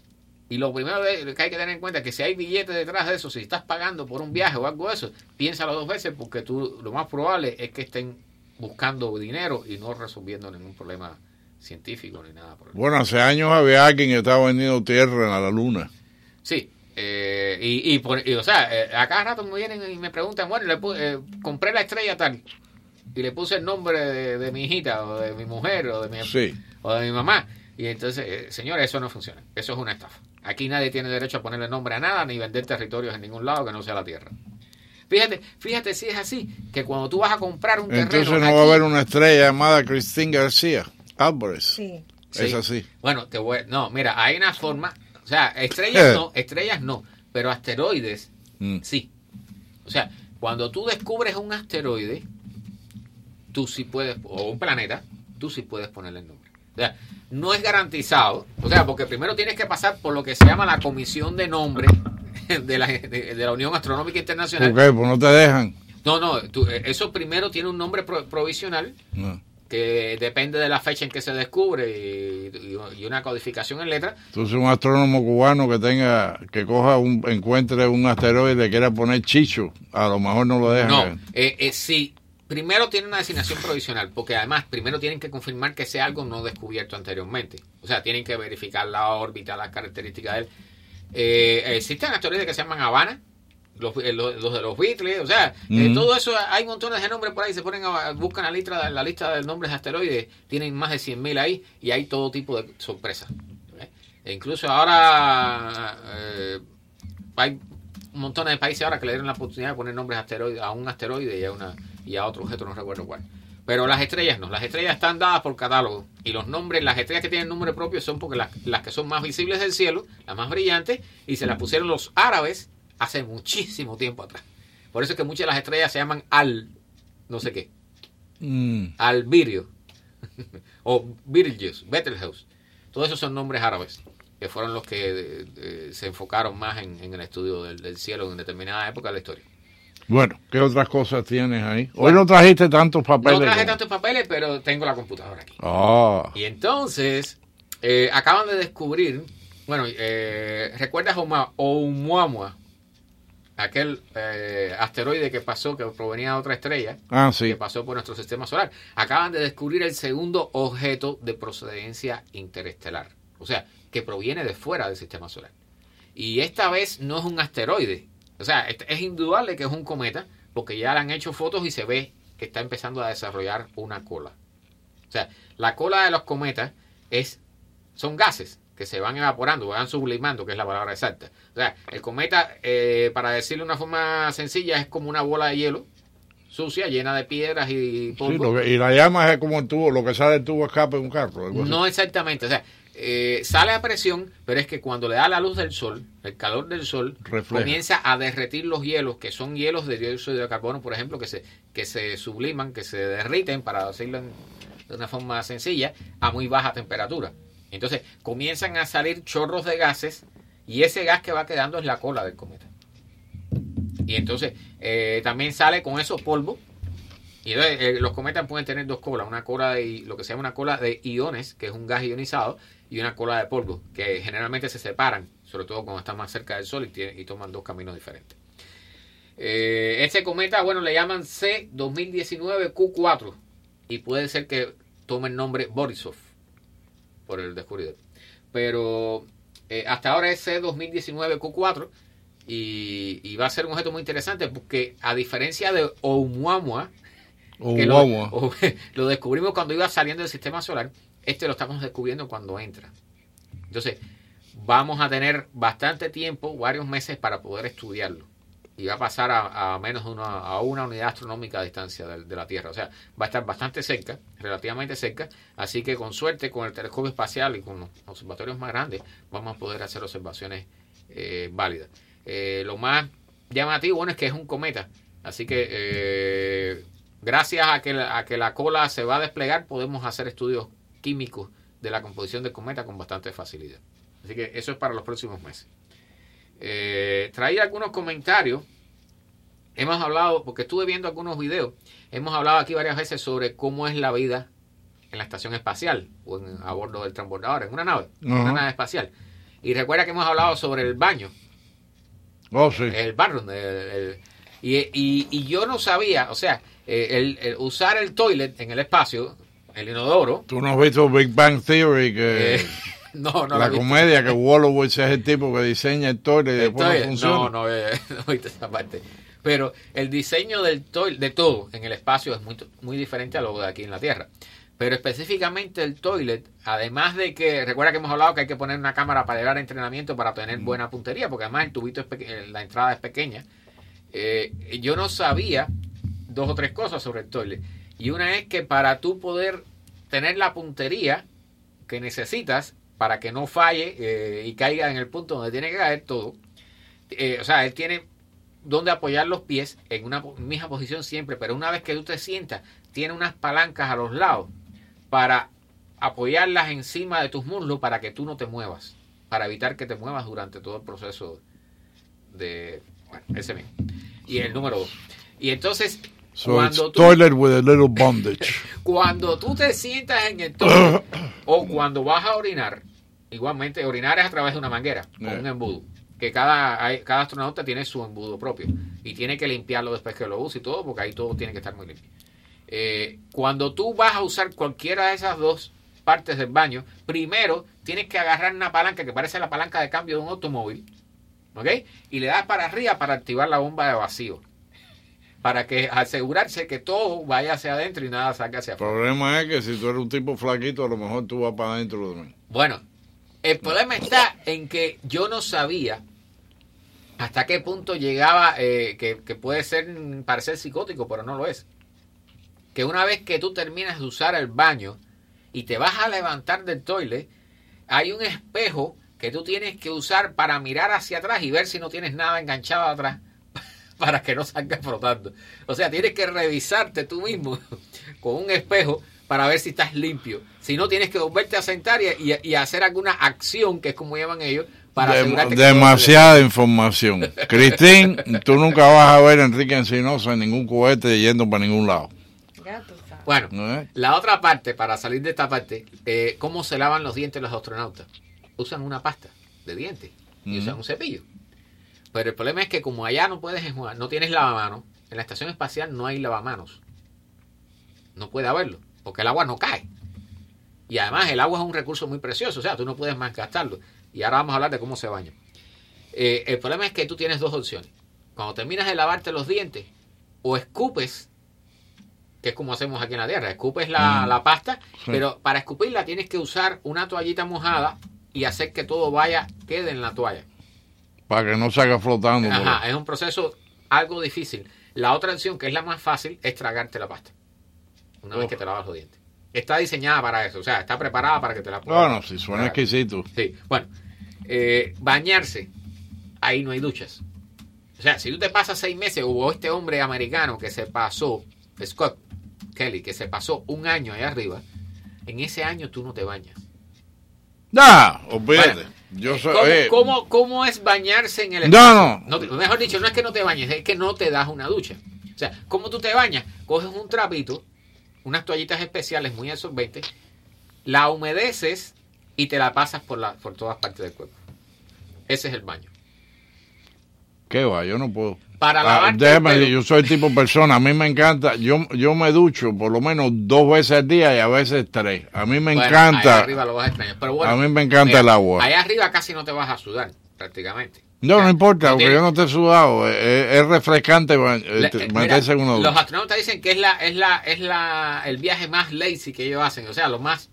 Speaker 10: Y lo primero que hay que tener en cuenta es que si hay billetes detrás de eso, si estás pagando por un viaje o algo de eso, piénsalo dos veces porque tú lo más probable es que estén buscando dinero y no resolviendo ningún problema científico ni nada por el
Speaker 8: Bueno, hace años había alguien que estaba vendiendo tierra en la luna.
Speaker 10: Sí, eh, y, y, por- y, o sea, eh, a cada rato me vienen y me preguntan, bueno, le pu- eh, compré la estrella tal y le puse el nombre de, de mi hijita o de mi mujer o de mi,
Speaker 8: Sí.
Speaker 10: o de mi mamá. Y entonces, eh, señores, eso no funciona. Eso es una estafa. Aquí nadie tiene derecho a ponerle nombre a nada ni vender territorios en ningún lado que no sea la tierra. Fíjate, fíjate si es así, que cuando tú vas a comprar un terreno...
Speaker 8: Entonces no
Speaker 10: aquí-
Speaker 8: va a haber una estrella llamada Cristín García Álvarez.
Speaker 9: Sí.
Speaker 8: Es
Speaker 10: Sí.
Speaker 8: así.
Speaker 10: Bueno, te voy, no, mira, hay una forma, o sea, estrellas no, estrellas no, pero asteroides
Speaker 8: Mm.
Speaker 10: sí. O sea, cuando tú descubres un asteroide, tú sí puedes, o un planeta, tú sí puedes ponerle el nombre. O sea, no es garantizado, o sea, porque primero tienes que pasar por lo que se llama la comisión de nombre de la, de, de la Unión Astronómica Internacional.
Speaker 8: ¿Por qué? Pues no te dejan.
Speaker 10: No, no, tú- eh, eso primero tiene un nombre pro- provisional
Speaker 8: No.
Speaker 10: Que depende de la fecha en que se descubre y, una codificación en letra.
Speaker 8: Entonces un astrónomo cubano que tenga, que coja un, encuentre un asteroide y le quiera poner chicho, a lo mejor no lo dejan.
Speaker 10: No, eh, eh, sí. primero tiene una designación provisional, porque además primero tienen que confirmar que sea algo no descubierto anteriormente. O sea, tienen que verificar la órbita, las características de él. Eh, existen asteroides que se llaman Habana, los, eh, los- los de los Beatles, o sea, eh, todo eso, hay montones de nombres por ahí, se ponen a, buscan la lista, la lista de nombres de asteroides, tienen más de 100.000 ahí y hay todo tipo de sorpresas. ¿eh? E incluso ahora eh, hay montones de países ahora que le dieron la oportunidad de poner nombres a, asteroides, a un asteroide y a, una, y a otro objeto, no recuerdo cuál. Pero las estrellas no, las estrellas están dadas por catálogo y los nombres, las estrellas que tienen nombre propio son porque las, las que son más visibles del cielo, las más brillantes, y se las pusieron los árabes hace muchísimo tiempo atrás. Por eso es que muchas de las estrellas se llaman Al, no sé qué,
Speaker 8: Mm.
Speaker 10: Albirio, o Betelgeuse, Betelgeuse. Todos esos son nombres árabes, que fueron los que eh, eh, se enfocaron más en, en el estudio del, del cielo en determinada época de la historia.
Speaker 8: Bueno, ¿qué otras cosas tienes ahí? Hoy no trajiste tantos papeles.
Speaker 10: No traje
Speaker 8: como-
Speaker 10: tantos papeles, pero tengo la computadora aquí.
Speaker 8: Ah,
Speaker 10: Y entonces, eh, acaban de descubrir, bueno, eh, ¿recuerdas Oumuamua? Aquel eh, asteroide que pasó, que provenía de otra estrella,
Speaker 8: ah, sí.
Speaker 10: que pasó por nuestro sistema solar. Acaban de descubrir el segundo objeto de procedencia interestelar, o sea, que proviene de fuera del sistema solar. Y esta vez no es un asteroide, o sea, es es indudable que es un cometa, porque ya le han hecho fotos y se ve que está empezando a desarrollar una cola. O sea, la cola de los cometas es, son gases que se van evaporando, van sublimando, que es la palabra exacta. O sea, el cometa, eh, para decirlo de una forma sencilla, es como una bola de hielo sucia, llena de piedras y
Speaker 8: Sí,
Speaker 10: polvo.
Speaker 8: lo que- y la llama es como el tubo, lo que sale del tubo escape de un carro.
Speaker 10: No exactamente, o sea, eh, sale a presión, pero es que cuando le da la luz del sol, el calor del sol,
Speaker 8: Refleja.
Speaker 10: comienza a derretir los hielos, que son hielos de dióxido de carbono, por ejemplo, que se, que se subliman, que se derriten, para decirlo en- de una forma sencilla, a muy baja temperatura. Entonces comienzan a salir chorros de gases y ese gas que va quedando es la cola del cometa. Y entonces eh, también sale con esos polvos. Y eh, los cometas pueden tener dos colas, una cola de lo que se llama una cola de iones, que es un gas ionizado, y una cola de polvo, que generalmente se separan, sobre todo cuando están más cerca del Sol y, toman dos caminos diferentes. Eh, este cometa, bueno, le llaman C 2019 Q4 y puede ser que tome el nombre Borisov por el descubridor. Pero eh, hasta ahora es C 2019 Q4 y, y va a ser un objeto muy interesante porque a diferencia de Oumuamua, que lo,
Speaker 8: Oumuamua.
Speaker 10: o- lo descubrimos cuando iba saliendo del sistema solar, este lo estamos descubriendo cuando entra. Entonces, vamos a tener bastante tiempo, varios meses para poder estudiarlo. Y va a pasar a, menos de una, a una unidad astronómica de distancia de, la Tierra. O sea, va a estar bastante cerca, relativamente cerca. Así que con suerte, con el telescopio espacial y con los observatorios más grandes, vamos a poder hacer observaciones eh, válidas. Eh, lo más llamativo, es que es un cometa. Así que eh, gracias a que, a que la cola se va a desplegar, podemos hacer estudios químicos de la composición del cometa con bastante facilidad. Así que eso es para los próximos meses. Eh, traía algunos comentarios. Hemos hablado, porque estuve viendo algunos videos, hemos hablado aquí varias veces sobre cómo es la vida en la estación espacial o en- a bordo del transbordador, en una nave, una nave espacial. Y recuerda que hemos hablado sobre el baño,
Speaker 8: Oh, sí.
Speaker 10: el el- y, y- y yo no sabía, o sea, eh, el, el usar el toilet en el espacio, el inodoro,
Speaker 8: Tú no has visto Big Bang Theory, que
Speaker 10: eh, no, no
Speaker 8: la
Speaker 10: visto.
Speaker 8: comedia que Wolowitz es el tipo que diseña el toilet y después
Speaker 10: Entonces,
Speaker 8: no funciona.
Speaker 10: no, no, eh, no he visto esa parte. Pero el diseño del toilet, de todo en el espacio es muy, muy diferente a lo de aquí en la Tierra. Pero específicamente el toilet, además de que, recuerda que hemos hablado que hay que poner una cámara para llevar entrenamiento para tener
Speaker 8: Mm.
Speaker 10: buena puntería, porque además el tubito es eh, la entrada es pequeña. Eh, yo no sabía dos o tres cosas sobre el toilet. Y una es que para tú poder tener la puntería que necesitas para que no falle eh, y caiga en el punto donde tiene que caer todo, eh, o sea, él tiene donde apoyar los pies en una misma posición siempre, pero una vez que tú te sientas, tiene unas palancas a los lados para apoyarlas encima de tus muslos para que tú no te muevas, para evitar que te muevas durante todo el proceso de, bueno, ese mismo. Y el número dos. Y entonces,
Speaker 8: So it's
Speaker 10: cuando tú,
Speaker 8: toilet with a little bondage.
Speaker 10: cuando tú te sientas en el toilet o cuando vas a orinar, igualmente orinar es a través de una manguera o
Speaker 8: Yeah.
Speaker 10: un embudo. Que cada, cada astronauta tiene su embudo propio y tiene que limpiarlo después que lo use y todo, porque ahí todo tiene que estar muy limpio. Eh, cuando tú vas a usar cualquiera de esas dos partes del baño, primero tienes que agarrar una palanca que parece la palanca de cambio de un automóvil, ¿ok? Y le das para arriba para activar la bomba de vacío. Para que asegurarse que todo vaya hacia adentro y nada salga hacia
Speaker 8: El
Speaker 10: afuera.
Speaker 8: problema es que si tú eres un tipo flaquito, a lo mejor tú vas para adentro de mí.
Speaker 10: Bueno, el problema está en que yo no sabía hasta qué punto llegaba, eh, que, que puede ser parecer psicótico, pero no lo es. Que una vez que tú terminas de usar el baño y te vas a levantar del toilet, hay un espejo que tú tienes que usar para mirar hacia atrás y ver si no tienes nada enganchado atrás para que no salga flotando. O sea, tienes que revisarte tú mismo con un espejo para ver si estás limpio. Si no, tienes que volverte a sentar y, y- y hacer alguna acción, que es como llaman ellos, para
Speaker 8: Dem-
Speaker 10: asegurarte que
Speaker 8: demasiada información. Cristín, tú nunca vas a ver a Enrique Encinosa en ningún cohete yendo para ningún lado.
Speaker 10: Bueno, la otra parte, para salir de esta parte, eh, ¿cómo se lavan los dientes los astronautas? Usan una pasta de dientes y
Speaker 8: Ujú.
Speaker 10: usan un cepillo. Pero el problema es que como allá no puedes enjuagar, no tienes lavamanos, en la estación espacial no hay lavamanos. No puede haberlo, porque el agua no cae. Y además el agua es un recurso muy precioso, o sea, tú no puedes más gastarlo. Y ahora vamos a hablar de cómo se baña. Eh, el problema es que tú tienes dos opciones. Cuando terminas de lavarte los dientes, o escupes, que es como hacemos aquí en la tierra, escupes la, la pasta,
Speaker 8: Sí.
Speaker 10: pero para escupirla tienes que usar una toallita mojada y hacer que todo vaya, quede en la toalla.
Speaker 8: Para que no salga flotando.
Speaker 10: Ajá, es un proceso algo difícil. La otra opción, que es la más fácil, es tragarte la pasta. Una vez que te lavas los dientes. Está diseñada para eso, o sea, está preparada para que te la puedas.
Speaker 8: Bueno, si suena
Speaker 10: tragar.
Speaker 8: exquisito.
Speaker 10: Sí, bueno, eh, bañarse, ahí no hay duchas. O sea, si tú te pasas seis meses, hubo este hombre americano que se pasó, Scott Kelly, que se pasó un año allá arriba, en ese año tú no te bañas.
Speaker 8: ¡Ah! Olvídate.
Speaker 10: Bueno,
Speaker 8: Yo soy.
Speaker 10: ¿Cómo,
Speaker 8: eh,
Speaker 10: cómo, cómo es bañarse en el
Speaker 8: No, no.
Speaker 10: te- mejor dicho, no es que no te bañes, es que no te das una ducha. O sea, ¿cómo tú te bañas? Coges un trapito, unas toallitas especiales muy absorbentes, la humedeces y te la pasas por, la, por todas partes del cuerpo. Ese es el baño.
Speaker 8: ¿Qué va? Yo no puedo.
Speaker 10: Para
Speaker 8: Ah, yo soy tipo persona, a mí me encanta, yo, yo me ducho por lo menos dos veces al día y a veces tres. A mí me
Speaker 10: Bueno,
Speaker 8: encanta.
Speaker 10: allá arriba lo vas a extrañar. Pero bueno,
Speaker 8: A mí me encanta
Speaker 10: mira,
Speaker 8: el agua.
Speaker 10: Allá arriba casi no te vas a sudar, prácticamente.
Speaker 8: No, no importa, porque yo no esté sudado. Es, es- es refrescante ba- eh, te- meterse en uno.
Speaker 10: Los astronautas dicen que es la es la es la el viaje más lazy que ellos hacen, o sea, lo más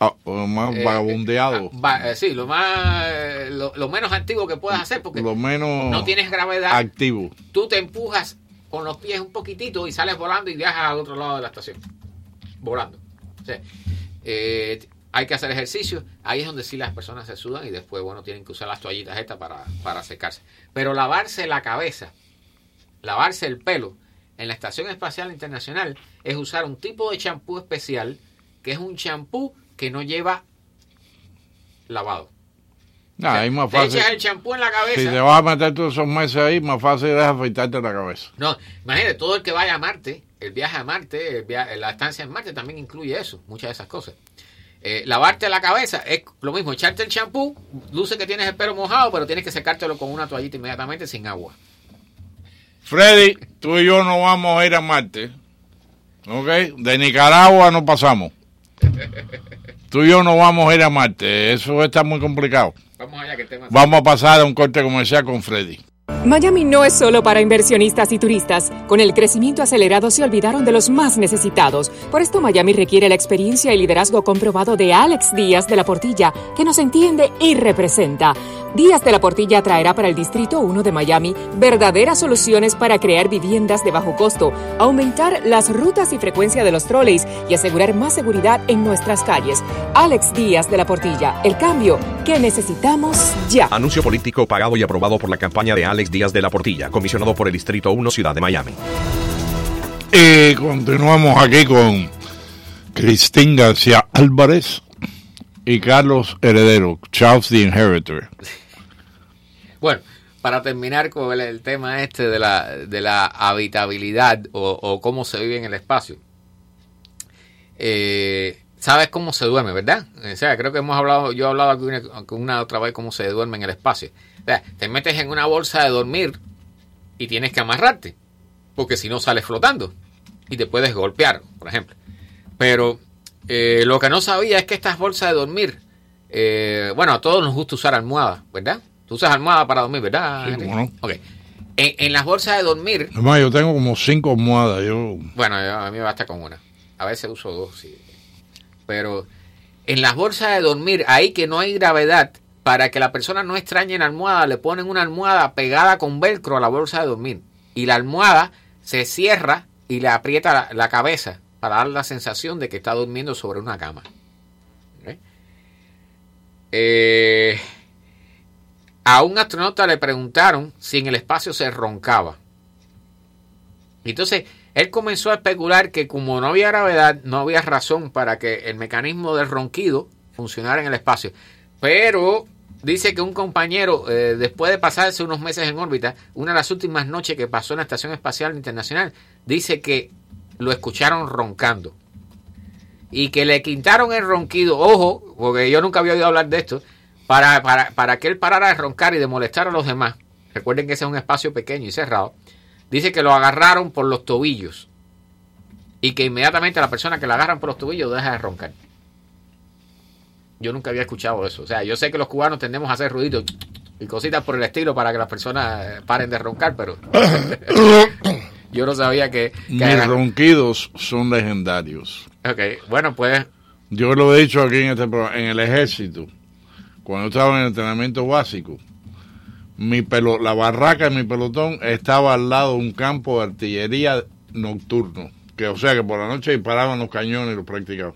Speaker 8: Ah, o más
Speaker 10: eh,
Speaker 8: vagabundeado.
Speaker 10: va- eh, sí, lo más eh, lo, lo menos antiguo que puedas hacer porque
Speaker 8: lo menos
Speaker 10: no tienes gravedad.
Speaker 8: activo.
Speaker 10: Tú te empujas con los pies un poquitito y sales volando y viajas al otro lado de la estación. Volando. O sea, eh, hay que hacer ejercicio. Ahí es donde sí las personas se sudan y después, bueno, tienen que usar las toallitas estas para, para secarse. Pero lavarse la cabeza, lavarse el pelo en la Estación Espacial Internacional es usar un tipo de champú especial que es un champú que no lleva lavado.
Speaker 8: Nah,
Speaker 10: O sea,
Speaker 8: es más
Speaker 10: te
Speaker 8: fácil.
Speaker 10: echas el champú en la cabeza.
Speaker 8: Si te vas a meter todos esos meses ahí, más fácil es afeitarte la cabeza.
Speaker 10: No, imagínate, todo el que vaya a Marte, el viaje a Marte, el la estancia en Marte también incluye eso, muchas de esas cosas. Eh, lavarte la cabeza es lo mismo, echarte el champú, luce que tienes el pelo mojado, pero tienes que secártelo con una toallita inmediatamente sin agua.
Speaker 8: Freddy, tú y yo no vamos a ir a Marte. ¿Ok? De Nicaragua no pasamos. Tú y yo no vamos a ir a Marte. Eso está muy complicado.
Speaker 10: Vamos allá que el tema...
Speaker 8: Vamos a pasar a un corte comercial con Freddy.
Speaker 11: Miami no es solo para inversionistas y turistas. Con el crecimiento acelerado se olvidaron de los más necesitados. Por esto Miami requiere la experiencia y liderazgo comprobado de Alex Díaz de la Portilla, que nos entiende y representa. Díaz de la Portilla traerá para el Distrito 1 de Miami verdaderas soluciones para crear viviendas de bajo costo, aumentar las rutas y frecuencia de los troleys y asegurar más seguridad en nuestras calles. Alex Díaz de la Portilla, el cambio que necesitamos ya.
Speaker 12: Anuncio político pagado y aprobado por la campaña de Alex Díaz de la Portilla, comisionado por el Distrito 1, Ciudad de Miami.
Speaker 8: Y continuamos aquí con Cristín García Álvarez y Carlos Heredero, Charles the Inheritor.
Speaker 10: Bueno, para terminar con el, tema este de la, de la habitabilidad o, cómo se vive en el espacio. Eh, Sabes cómo se duerme, ¿verdad? O sea, creo que hemos hablado, yo he hablado una otra vez cómo se duerme en el espacio. O sea, te metes en una bolsa de dormir y tienes que amarrarte, porque si no sales flotando. y te puedes golpear, por ejemplo. Pero eh, lo que no sabía es que estas bolsas de dormir, eh, bueno, a todos nos gusta usar almohada, ¿verdad? Tú usas almohada para dormir, ¿verdad?
Speaker 8: Sí,
Speaker 10: Henry?
Speaker 8: cómo no.
Speaker 10: Ok. En, en las bolsas de dormir,
Speaker 8: Además, yo tengo como cinco almohadas. Yo,
Speaker 10: bueno, a mí me basta con una. A veces uso dos, sí. Pero en las bolsas de dormir, ahí que no hay gravedad, para que la persona no extrañe en la almohada, le ponen una almohada pegada con velcro a la bolsa de dormir. Y la almohada se cierra y le aprieta la, la cabeza para dar la sensación de que está durmiendo sobre una cama. ¿Ok? Eh, a un astronauta le preguntaron si en el espacio se roncaba. Entonces, él comenzó a especular que como no había gravedad, no había razón para que el mecanismo del ronquido funcionara en el espacio. Pero dice que un compañero, eh, después de pasarse unos meses en órbita, una de las últimas noches que pasó en la Estación Espacial Internacional, dice que lo escucharon roncando. Y que le quitaron el ronquido, ojo, porque yo nunca había oído hablar de esto, para, para, para que él parara de roncar y de molestar a los demás. Recuerden que ese es un espacio pequeño y cerrado. Dice que lo agarraron por los tobillos. Y que inmediatamente la persona que la agarran por los tobillos deja de roncar. Yo nunca había escuchado eso. O sea, yo sé que los cubanos tendemos a hacer ruiditos y cositas por el estilo para que las personas paren de roncar, pero yo no sabía que, que
Speaker 8: mis ronquidos son legendarios.
Speaker 10: Ok, bueno, pues
Speaker 8: Yo lo he dicho aquí en este programa, en el ejército, cuando estaba en el entrenamiento básico, mi pelo, la barraca de mi pelotón estaba al lado de un campo de artillería nocturno, que o sea que por la noche disparaban los cañones y los practicaban.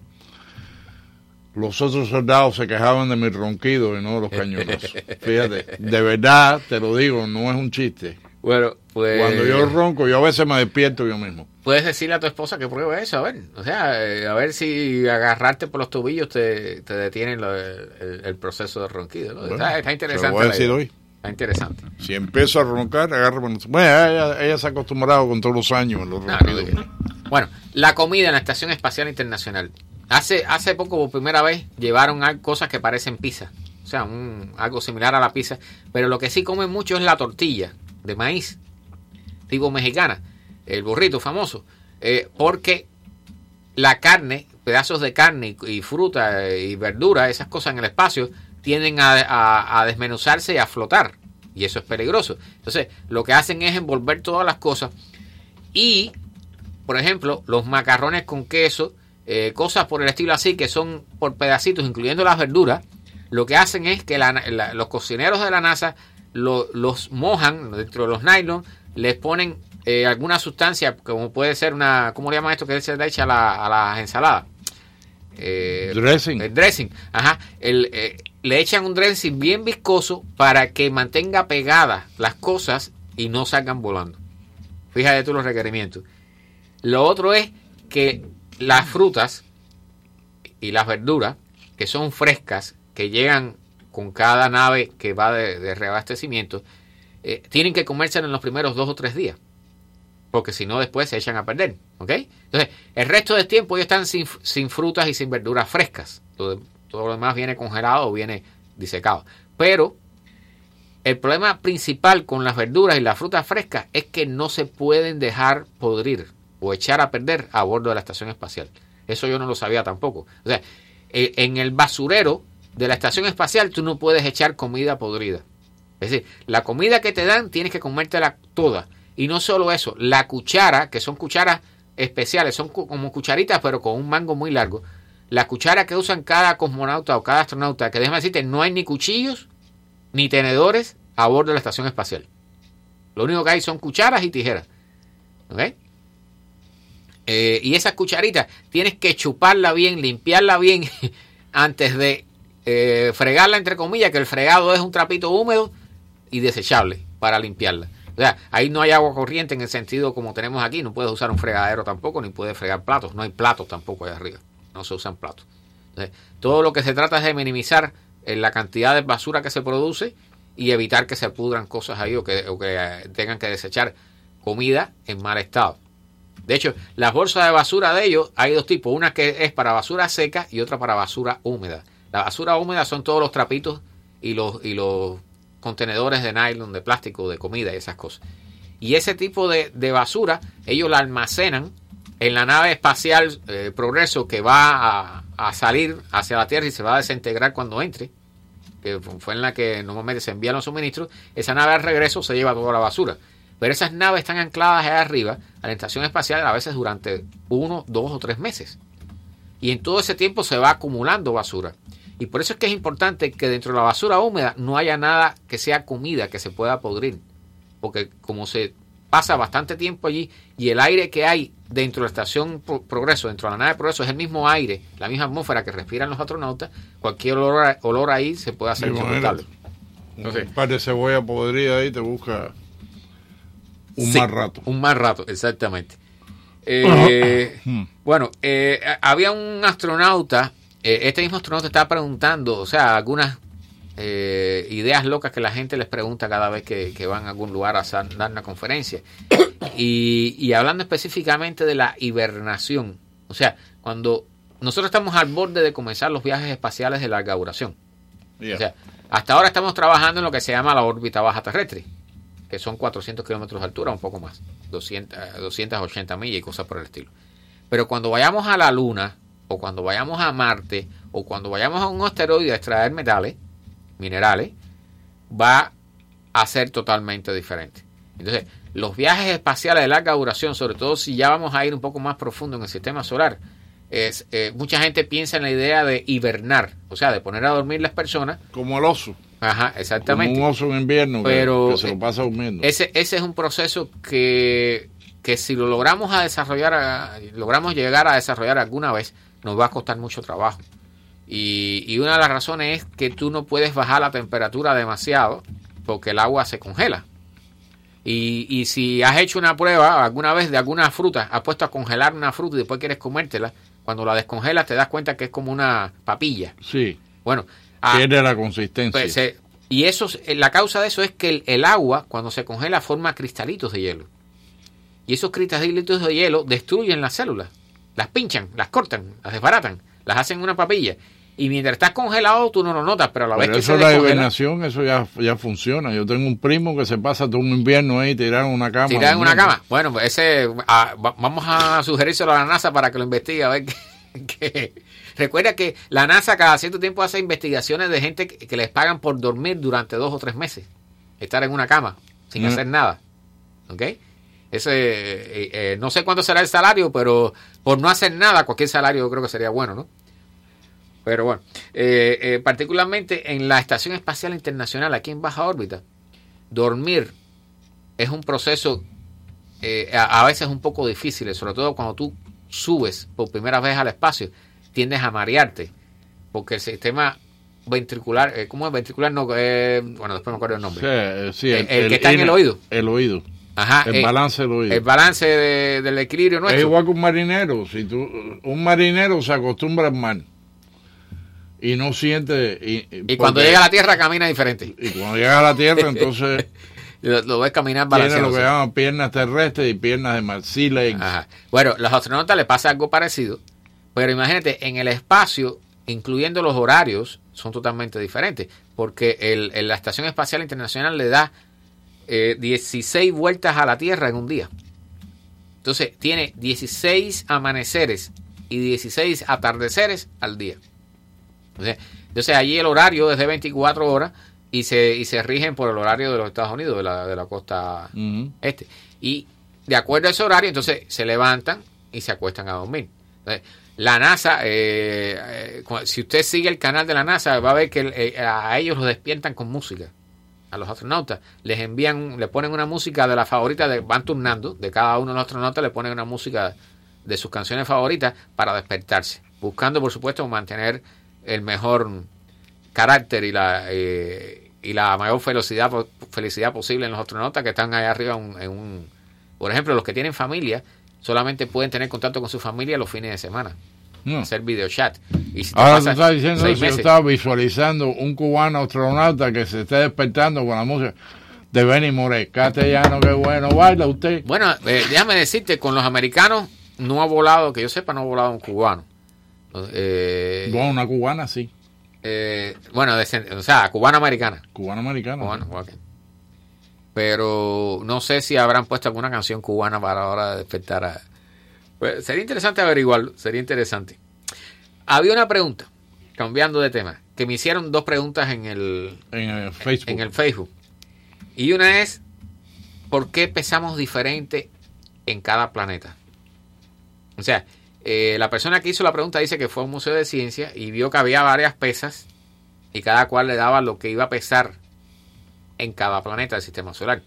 Speaker 8: Los otros soldados se quejaban de mi ronquido y no de los cañones. Fíjate, de verdad, te lo digo, no es un chiste.
Speaker 10: Bueno, pues.
Speaker 8: Cuando yo ronco, yo a veces me despierto yo mismo.
Speaker 10: Puedes decirle a tu esposa que pruebe eso, a ver. O sea, eh, a ver si agarrarte por los tobillos te, te detiene lo- el, el proceso de ronquido. ¿no?
Speaker 8: Bueno,
Speaker 10: está, está interesante.
Speaker 8: lo voy a decir hoy.
Speaker 10: Está interesante.
Speaker 8: Si empiezo a roncar, agarro. Bueno, ella, ella se ha acostumbrado con todos los años a los
Speaker 10: No,
Speaker 8: ronquidos.
Speaker 10: no, Bueno, la comida en la Estación Espacial Internacional. Hace, hace poco, por primera vez, llevaron cosas que parecen pizza. O sea, un, algo similar a la pizza. Pero lo que sí comen mucho es la tortilla de maíz, tipo mexicana. El burrito famoso. Eh, porque la carne, pedazos de carne y, fruta eh, y verdura, esas cosas en el espacio, tienden a, a- desmenuzarse y a flotar. Y eso es peligroso. Entonces, lo que hacen es envolver todas las cosas. Y, por ejemplo, los macarrones con queso, eh, cosas por el estilo así, que son por pedacitos, incluyendo las verduras, lo que hacen es que los cocineros de la NASA lo- los mojan dentro de los nylon, les ponen eh, alguna sustancia, como puede ser una, ¿cómo le llaman esto que se le echa a, la- a las ensaladas? Eh,
Speaker 8: Dressing.
Speaker 10: El dressing, ajá. El, eh, le echan un dressing bien viscoso para que mantenga pegadas las cosas y no salgan volando. Fíjate tú los requerimientos. Lo otro es que las frutas y las verduras, que son frescas, que llegan con cada nave que va de, de reabastecimiento, eh, tienen que comerse en los primeros dos o tres días. Porque si no, después se echan a perder. ¿Ok? Entonces, el resto del tiempo ellos están sin, sin frutas y sin verduras frescas. Todo, todo lo demás viene congelado o viene disecado. Pero el problema principal con las verduras y las frutas frescas es que no se pueden dejar podrir o echar a perder a bordo de la estación espacial. Eso yo no lo sabía tampoco. O sea, eh, en el basurero de la estación espacial tú no puedes echar comida podrida. Es decir, la comida que te dan tienes que comértela toda. Y no solo eso, la cuchara, que son cucharas especiales, son como cucharitas pero con un mango muy largo. La cuchara que usan cada cosmonauta o cada astronauta, que déjame decirte, no hay ni cuchillos ni tenedores a bordo de la estación espacial. Lo único que hay son cucharas y tijeras. ¿Ok? Eh, y esas cucharitas tienes que chuparla bien, limpiarla bien antes de eh, fregarla, entre comillas, que el fregado es un trapito húmedo y desechable para limpiarla. O sea, ahí no hay agua corriente en el sentido como tenemos aquí. No puedes usar un fregadero tampoco, ni puedes fregar platos. No hay platos tampoco ahí arriba. No se usan platos. Todo lo que se trata es de minimizar eh, la cantidad de basura que se produce y evitar que se pudran cosas ahí o que, o que eh, tengan que desechar comida en mal estado. De hecho, las bolsas de basura de ellos hay dos tipos. Una que es para basura seca y otra para basura húmeda. La basura húmeda son todos los trapitos y los, y los contenedores de nylon, de plástico, de comida y esas cosas. Y ese tipo de, basura, ellos la almacenan en la nave espacial eh, Progreso que va a, a salir hacia la Tierra y se va a desintegrar cuando entre, que fue en la que normalmente se envían los suministros, esa nave al regreso se lleva toda la basura. Pero esas naves están ancladas allá arriba a la estación espacial a veces durante uno, dos o tres meses. Y en todo ese tiempo se va acumulando basura. Y por eso es que es importante que dentro de la basura húmeda no haya nada que sea comida que se pueda podrir. Porque como se pasa bastante tiempo allí y el aire que hay dentro de la estación Pro- Progreso, dentro de la nave Progreso, es el mismo aire, la misma atmósfera que respiran los astronautas, cualquier olor, olor ahí se puede hacer insoportable.
Speaker 8: Un par de cebolla podrida ahí te busca un
Speaker 10: Sí,
Speaker 8: mal rato.
Speaker 10: Un mal rato, exactamente. Eh, bueno, eh, había un astronauta, eh, este mismo astronauta estaba preguntando, o sea, algunas eh, ideas locas que la gente les pregunta cada vez que, que van a algún lugar a hacer- dar una conferencia. Y, y hablando específicamente de la hibernación, o sea, cuando nosotros estamos al borde de comenzar los viajes espaciales de larga duración. O sea, hasta ahora estamos trabajando en lo que se llama la órbita baja terrestre, que son 400 kilómetros de altura, un poco más, 200, eh, 280 millas y cosas por el estilo. Pero cuando vayamos a la Luna, o cuando vayamos a Marte, o cuando vayamos a un asteroide a extraer metales, minerales, va a ser totalmente diferente. Entonces, los viajes espaciales de larga duración, sobre todo si ya vamos a ir un poco más profundo en el sistema solar, es, eh, mucha gente piensa en la idea de hibernar, o sea, de poner a dormir las personas.
Speaker 8: Como el oso.
Speaker 10: Ajá, exactamente.
Speaker 8: Como un oso en invierno que-
Speaker 10: Pero
Speaker 8: que, se lo pasa durmiendo.
Speaker 10: ese, ese es un proceso que, que si lo logramos a desarrollar, a- logramos llegar a desarrollar alguna vez, nos va a costar mucho trabajo. Y, y una de las razones es que tú no puedes bajar la temperatura demasiado porque el agua se congela. Y, y si has hecho una prueba alguna vez de alguna fruta, has puesto a congelar una fruta y después quieres comértela, cuando la descongelas te das cuenta que es como una papilla.
Speaker 8: Sí.
Speaker 10: Bueno, ah,
Speaker 8: Pierde la consistencia.
Speaker 10: pues, se- y eso, es- la causa de eso es que el, el agua, cuando se congela, forma cristalitos de hielo. Y esos cristalitos de hielo destruyen las células. Las pinchan, las cortan, las desbaratan, las hacen una papilla. Y mientras estás congelado, tú no lo notas, pero a la vez
Speaker 8: Pero
Speaker 10: que
Speaker 8: eso la hibernación, eso ya, ya funciona. Yo tengo un primo que se pasa todo un invierno ahí tirado en una cama.
Speaker 10: tirar en una cama. Bueno, pues ese, ah, va- vamos a sugerírselo a la NASA para que lo investigue, a ver qué, qué- Recuerda que la NASA cada cierto tiempo hace investigaciones de gente que, que les pagan por dormir durante dos o tres meses. Estar en una cama, sin
Speaker 8: Mm.
Speaker 10: hacer nada. ¿Ok? Ese, eh, eh, no sé cuánto será el salario, pero por no hacer nada, cualquier salario yo creo que sería bueno, ¿no? Pero bueno, eh, eh, particularmente en la Estación Espacial Internacional, aquí en baja órbita, dormir es un proceso eh, a, a veces un poco difícil, sobre todo cuando tú subes por primera vez al espacio, tiendes a marearte, porque el sistema ventricular, ¿cómo es ventricular? No, eh, bueno, después me acuerdo el nombre.
Speaker 8: Sí, sí,
Speaker 10: El- el que está en el oído.
Speaker 8: El oído.
Speaker 10: Ajá,
Speaker 8: el
Speaker 10: eh,
Speaker 8: balance del oído.
Speaker 10: El balance de- del equilibrio
Speaker 8: Es
Speaker 10: nuestro.
Speaker 8: igual que un marinero. Si tú, un marinero se acostumbra al mar y no siente. Y,
Speaker 10: Y cuando llega a la Tierra camina diferente.
Speaker 8: Y cuando llega a la Tierra, entonces
Speaker 10: lo, lo ves caminar
Speaker 8: tiene lo que llaman piernas terrestres y piernas de mar. Sea legs.
Speaker 10: Ajá. Bueno, los astronautas les pasa algo parecido, pero imagínate, en el espacio, incluyendo los horarios, son totalmente diferentes, porque el, el- la Estación Espacial Internacional le da eh, 16 vueltas a la Tierra en un día. Entonces, tiene 16 amaneceres y 16 atardeceres al día. Entonces, entonces allí el horario es de 24 horas y se, y se rigen por el horario de los Estados Unidos, de la, de la costa este. Y de acuerdo a ese horario, entonces se levantan y se acuestan a dormir. Entonces, la NASA, eh, eh, si usted sigue el canal de la NASA, va a ver que eh, a ellos los despiertan con música. A los astronautas. Les envían, le ponen una música de la favorita, de, van turnando, de cada uno de los astronautas le ponen una música de sus canciones favoritas para despertarse, buscando por supuesto mantener el mejor carácter y la eh, y la mayor felicidad felicidad posible en los astronautas que están allá arriba en en un- por ejemplo los que tienen familia solamente pueden tener contacto con su familia los fines de semana hacer videochat y si
Speaker 8: Ahora tú estás diciendo eso, yo estaba visualizando un cubano astronauta que se esté despertando con la música de Benny Moré. Castellano, qué bueno, baila usted.
Speaker 10: Bueno, eh, déjame decirte, con los americanos no ha volado, que yo sepa, no ha volado un cubano. Eh,
Speaker 8: Bueno, una cubana sí.
Speaker 10: eh, bueno, o sea, cubano-americana.
Speaker 8: Cubano-americana.
Speaker 10: Cubano, ok. Pero no sé si habrán puesto alguna canción cubana para ahora despertar a, Pues sería interesante averiguarlo, sería interesante. Había una pregunta, cambiando de tema, que me hicieron dos preguntas en el,
Speaker 8: en el Facebook.
Speaker 10: En el Facebook. Y una es, ¿por qué pesamos diferente en cada planeta? O sea, eh, la persona que hizo la pregunta dice que fue a un museo de ciencia y vio que había varias pesas y cada cual le daba lo que iba a pesar en cada planeta del sistema solar.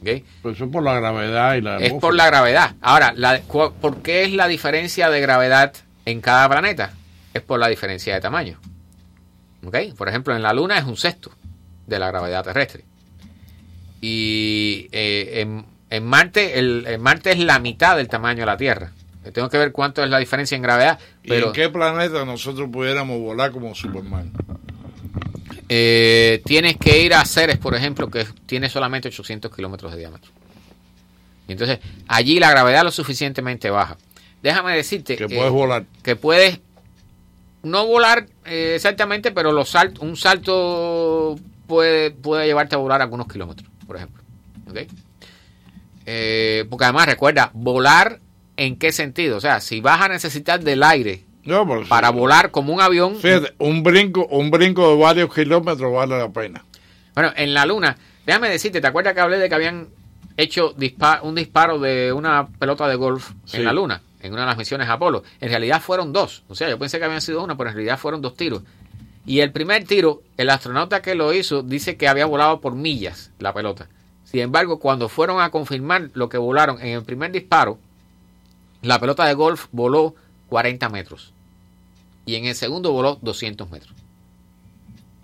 Speaker 10: ¿Okay?
Speaker 8: Pues eso es por la gravedad y la
Speaker 10: Es por la gravedad. Ahora, la, ¿por qué es la diferencia de gravedad en cada planeta? Es por la diferencia de tamaño. ¿Okay? Por ejemplo, en la Luna es un sexto de la gravedad terrestre. Y eh, en, en, Marte, el, en Marte es la mitad del tamaño de la Tierra. Tengo que ver cuánto es la diferencia en gravedad. Pero,
Speaker 8: ¿Y en qué planeta nosotros pudiéramos volar como Superman?
Speaker 10: Eh, tienes que ir a Ceres, por ejemplo, que tiene solamente 800 kilómetros de diámetro. Y entonces, allí la gravedad es lo suficientemente baja. Déjame decirte
Speaker 8: que puedes volar.
Speaker 10: Que puedes no volar eh, exactamente, pero los un salto puede, puede llevarte a volar algunos kilómetros, por ejemplo. ¿Okay? Eh, porque además, recuerda, volar en qué sentido. O sea, si vas a necesitar del aire
Speaker 8: no,
Speaker 10: para volar como un avión.
Speaker 8: Fíjate, un brinco, un brinco de varios kilómetros vale la pena.
Speaker 10: Bueno, en la luna, déjame decirte, ¿te acuerdas que hablé de que habían hecho un disparo de una pelota de golf
Speaker 8: Sí.
Speaker 10: en la luna? En una de las misiones Apolo. En realidad fueron dos. O sea, yo pensé que habían sido una, pero en realidad fueron dos tiros. Y el primer tiro, el astronauta que lo hizo dice que había volado por millas la pelota. Sin embargo, cuando fueron a confirmar lo que volaron en el primer disparo, la pelota de golf voló 40 metros. Y en el segundo voló 200 metros.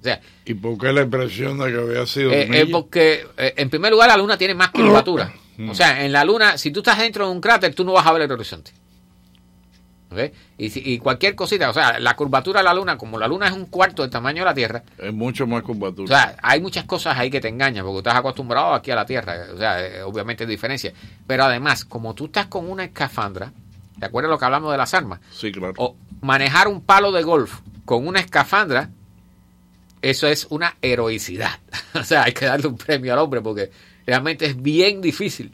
Speaker 10: O sea,
Speaker 8: ¿Y por qué la impresión de que había sido
Speaker 10: eh,
Speaker 8: milla?
Speaker 10: eh, porque, eh, en primer lugar, la luna tiene más curvatura. o sea, en la luna, si tú estás dentro de un cráter, tú no vas a ver el horizonte. ¿Ok? Y, y cualquier cosita, o sea, la curvatura de la luna, como la luna es un cuarto del tamaño de la Tierra,
Speaker 8: Es mucho más curvatura.
Speaker 10: o sea, hay muchas cosas ahí que te engañan, porque estás acostumbrado aquí a la Tierra. O sea, eh, obviamente hay diferencia. Pero además, como tú estás con una escafandra, ¿te acuerdas lo que hablamos de las armas?
Speaker 8: sí, claro.
Speaker 10: O manejar un palo de golf con una escafandra, eso es una heroicidad. o sea, hay que darle un premio al hombre porque realmente es bien difícil.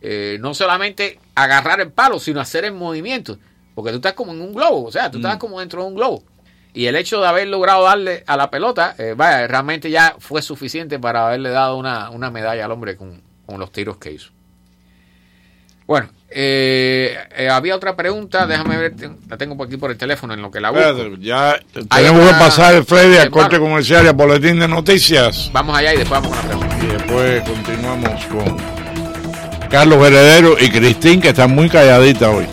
Speaker 10: eh, no solamente agarrar el palo, sino hacer el movimiento. Porque tú estás como en un globo, o sea, tú estás como dentro de un globo. Y el hecho de haber logrado darle a la pelota, eh, vaya, realmente ya fue suficiente para haberle dado una, una medalla al hombre con, con los tiros que hizo. Bueno, eh, eh, había otra pregunta, déjame ver, la tengo por aquí por el teléfono en lo que la busco.
Speaker 8: Espérate, ya tenemos
Speaker 10: una-
Speaker 8: que pasar, Freddy, al corte comercial y al boletín de noticias.
Speaker 10: Vamos allá y después vamos con la pregunta.
Speaker 8: Y después continuamos con Carlos Heredero y Cristín, que están muy calladitas hoy.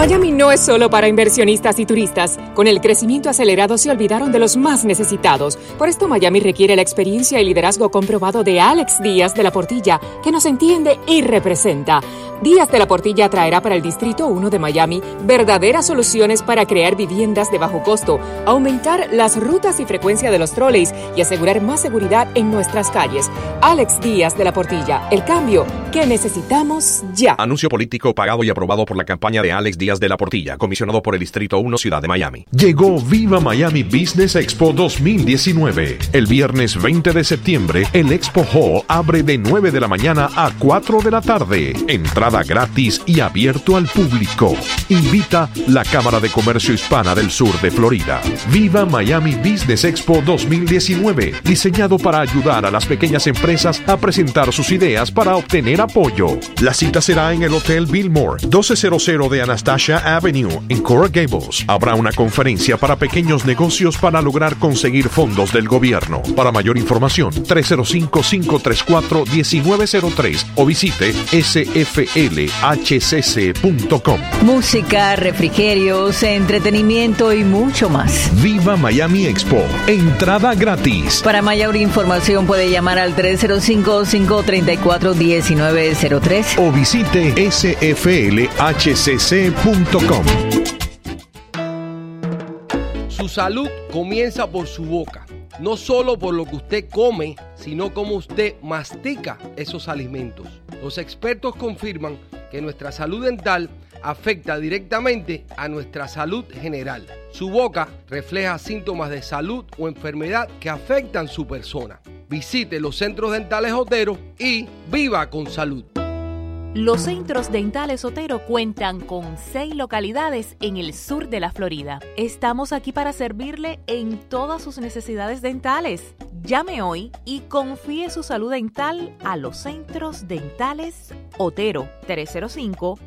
Speaker 11: Miami no es solo para inversionistas y turistas. Con el crecimiento acelerado se olvidaron de los más necesitados. Por esto Miami requiere la experiencia y liderazgo comprobado de Alex Díaz de la Portilla, que nos entiende y representa. Díaz de la Portilla traerá para el Distrito 1 de Miami verdaderas soluciones para crear viviendas de bajo costo, aumentar las rutas y frecuencia de los troleys y asegurar más seguridad en nuestras calles. Alex Díaz de la Portilla, el cambio que necesitamos ya.
Speaker 12: Anuncio político pagado y aprobado por la campaña de Alex Díaz de la Portilla, comisionado por el Distrito 1 Ciudad de Miami.
Speaker 13: Llegó Viva Miami Business Expo 2019. El viernes 20 de septiembre, el Expo Hall abre de 9 de la mañana a 4 de la tarde. Entrada gratis y abierto al público. Invita la Cámara de Comercio Hispana del Sur de Florida. Viva Miami Business Expo 2019, diseñado para ayudar a las pequeñas empresas a presentar sus ideas para obtener apoyo. La cita será en el Hotel Billmore, 1200 de Anastasia Avenue, en Coral Gables. Habrá una conferencia para pequeños negocios para lograr conseguir fondos del gobierno. Para mayor información, 305-534-1903 o visite sflhcc.com.
Speaker 14: Música, refrigerios, entretenimiento y mucho más.
Speaker 13: Viva Miami Expo. Entrada gratis.
Speaker 14: Para mayor información puede llamar al 305-534-1903
Speaker 13: o visite sflhcc.com.
Speaker 15: Su salud comienza por su boca. No solo por lo que usted come, sino cómo usted mastica esos alimentos. Los expertos confirman que nuestra salud dental afecta directamente a nuestra salud general. Su boca refleja síntomas de salud o enfermedad que afectan su persona. Visite los centros dentales Otero y viva con salud.
Speaker 16: Los centros dentales Otero cuentan con seis localidades en el sur de la Florida. Estamos aquí para servirle en todas sus necesidades dentales. Llame hoy y confíe su salud dental a los centros dentales Otero 305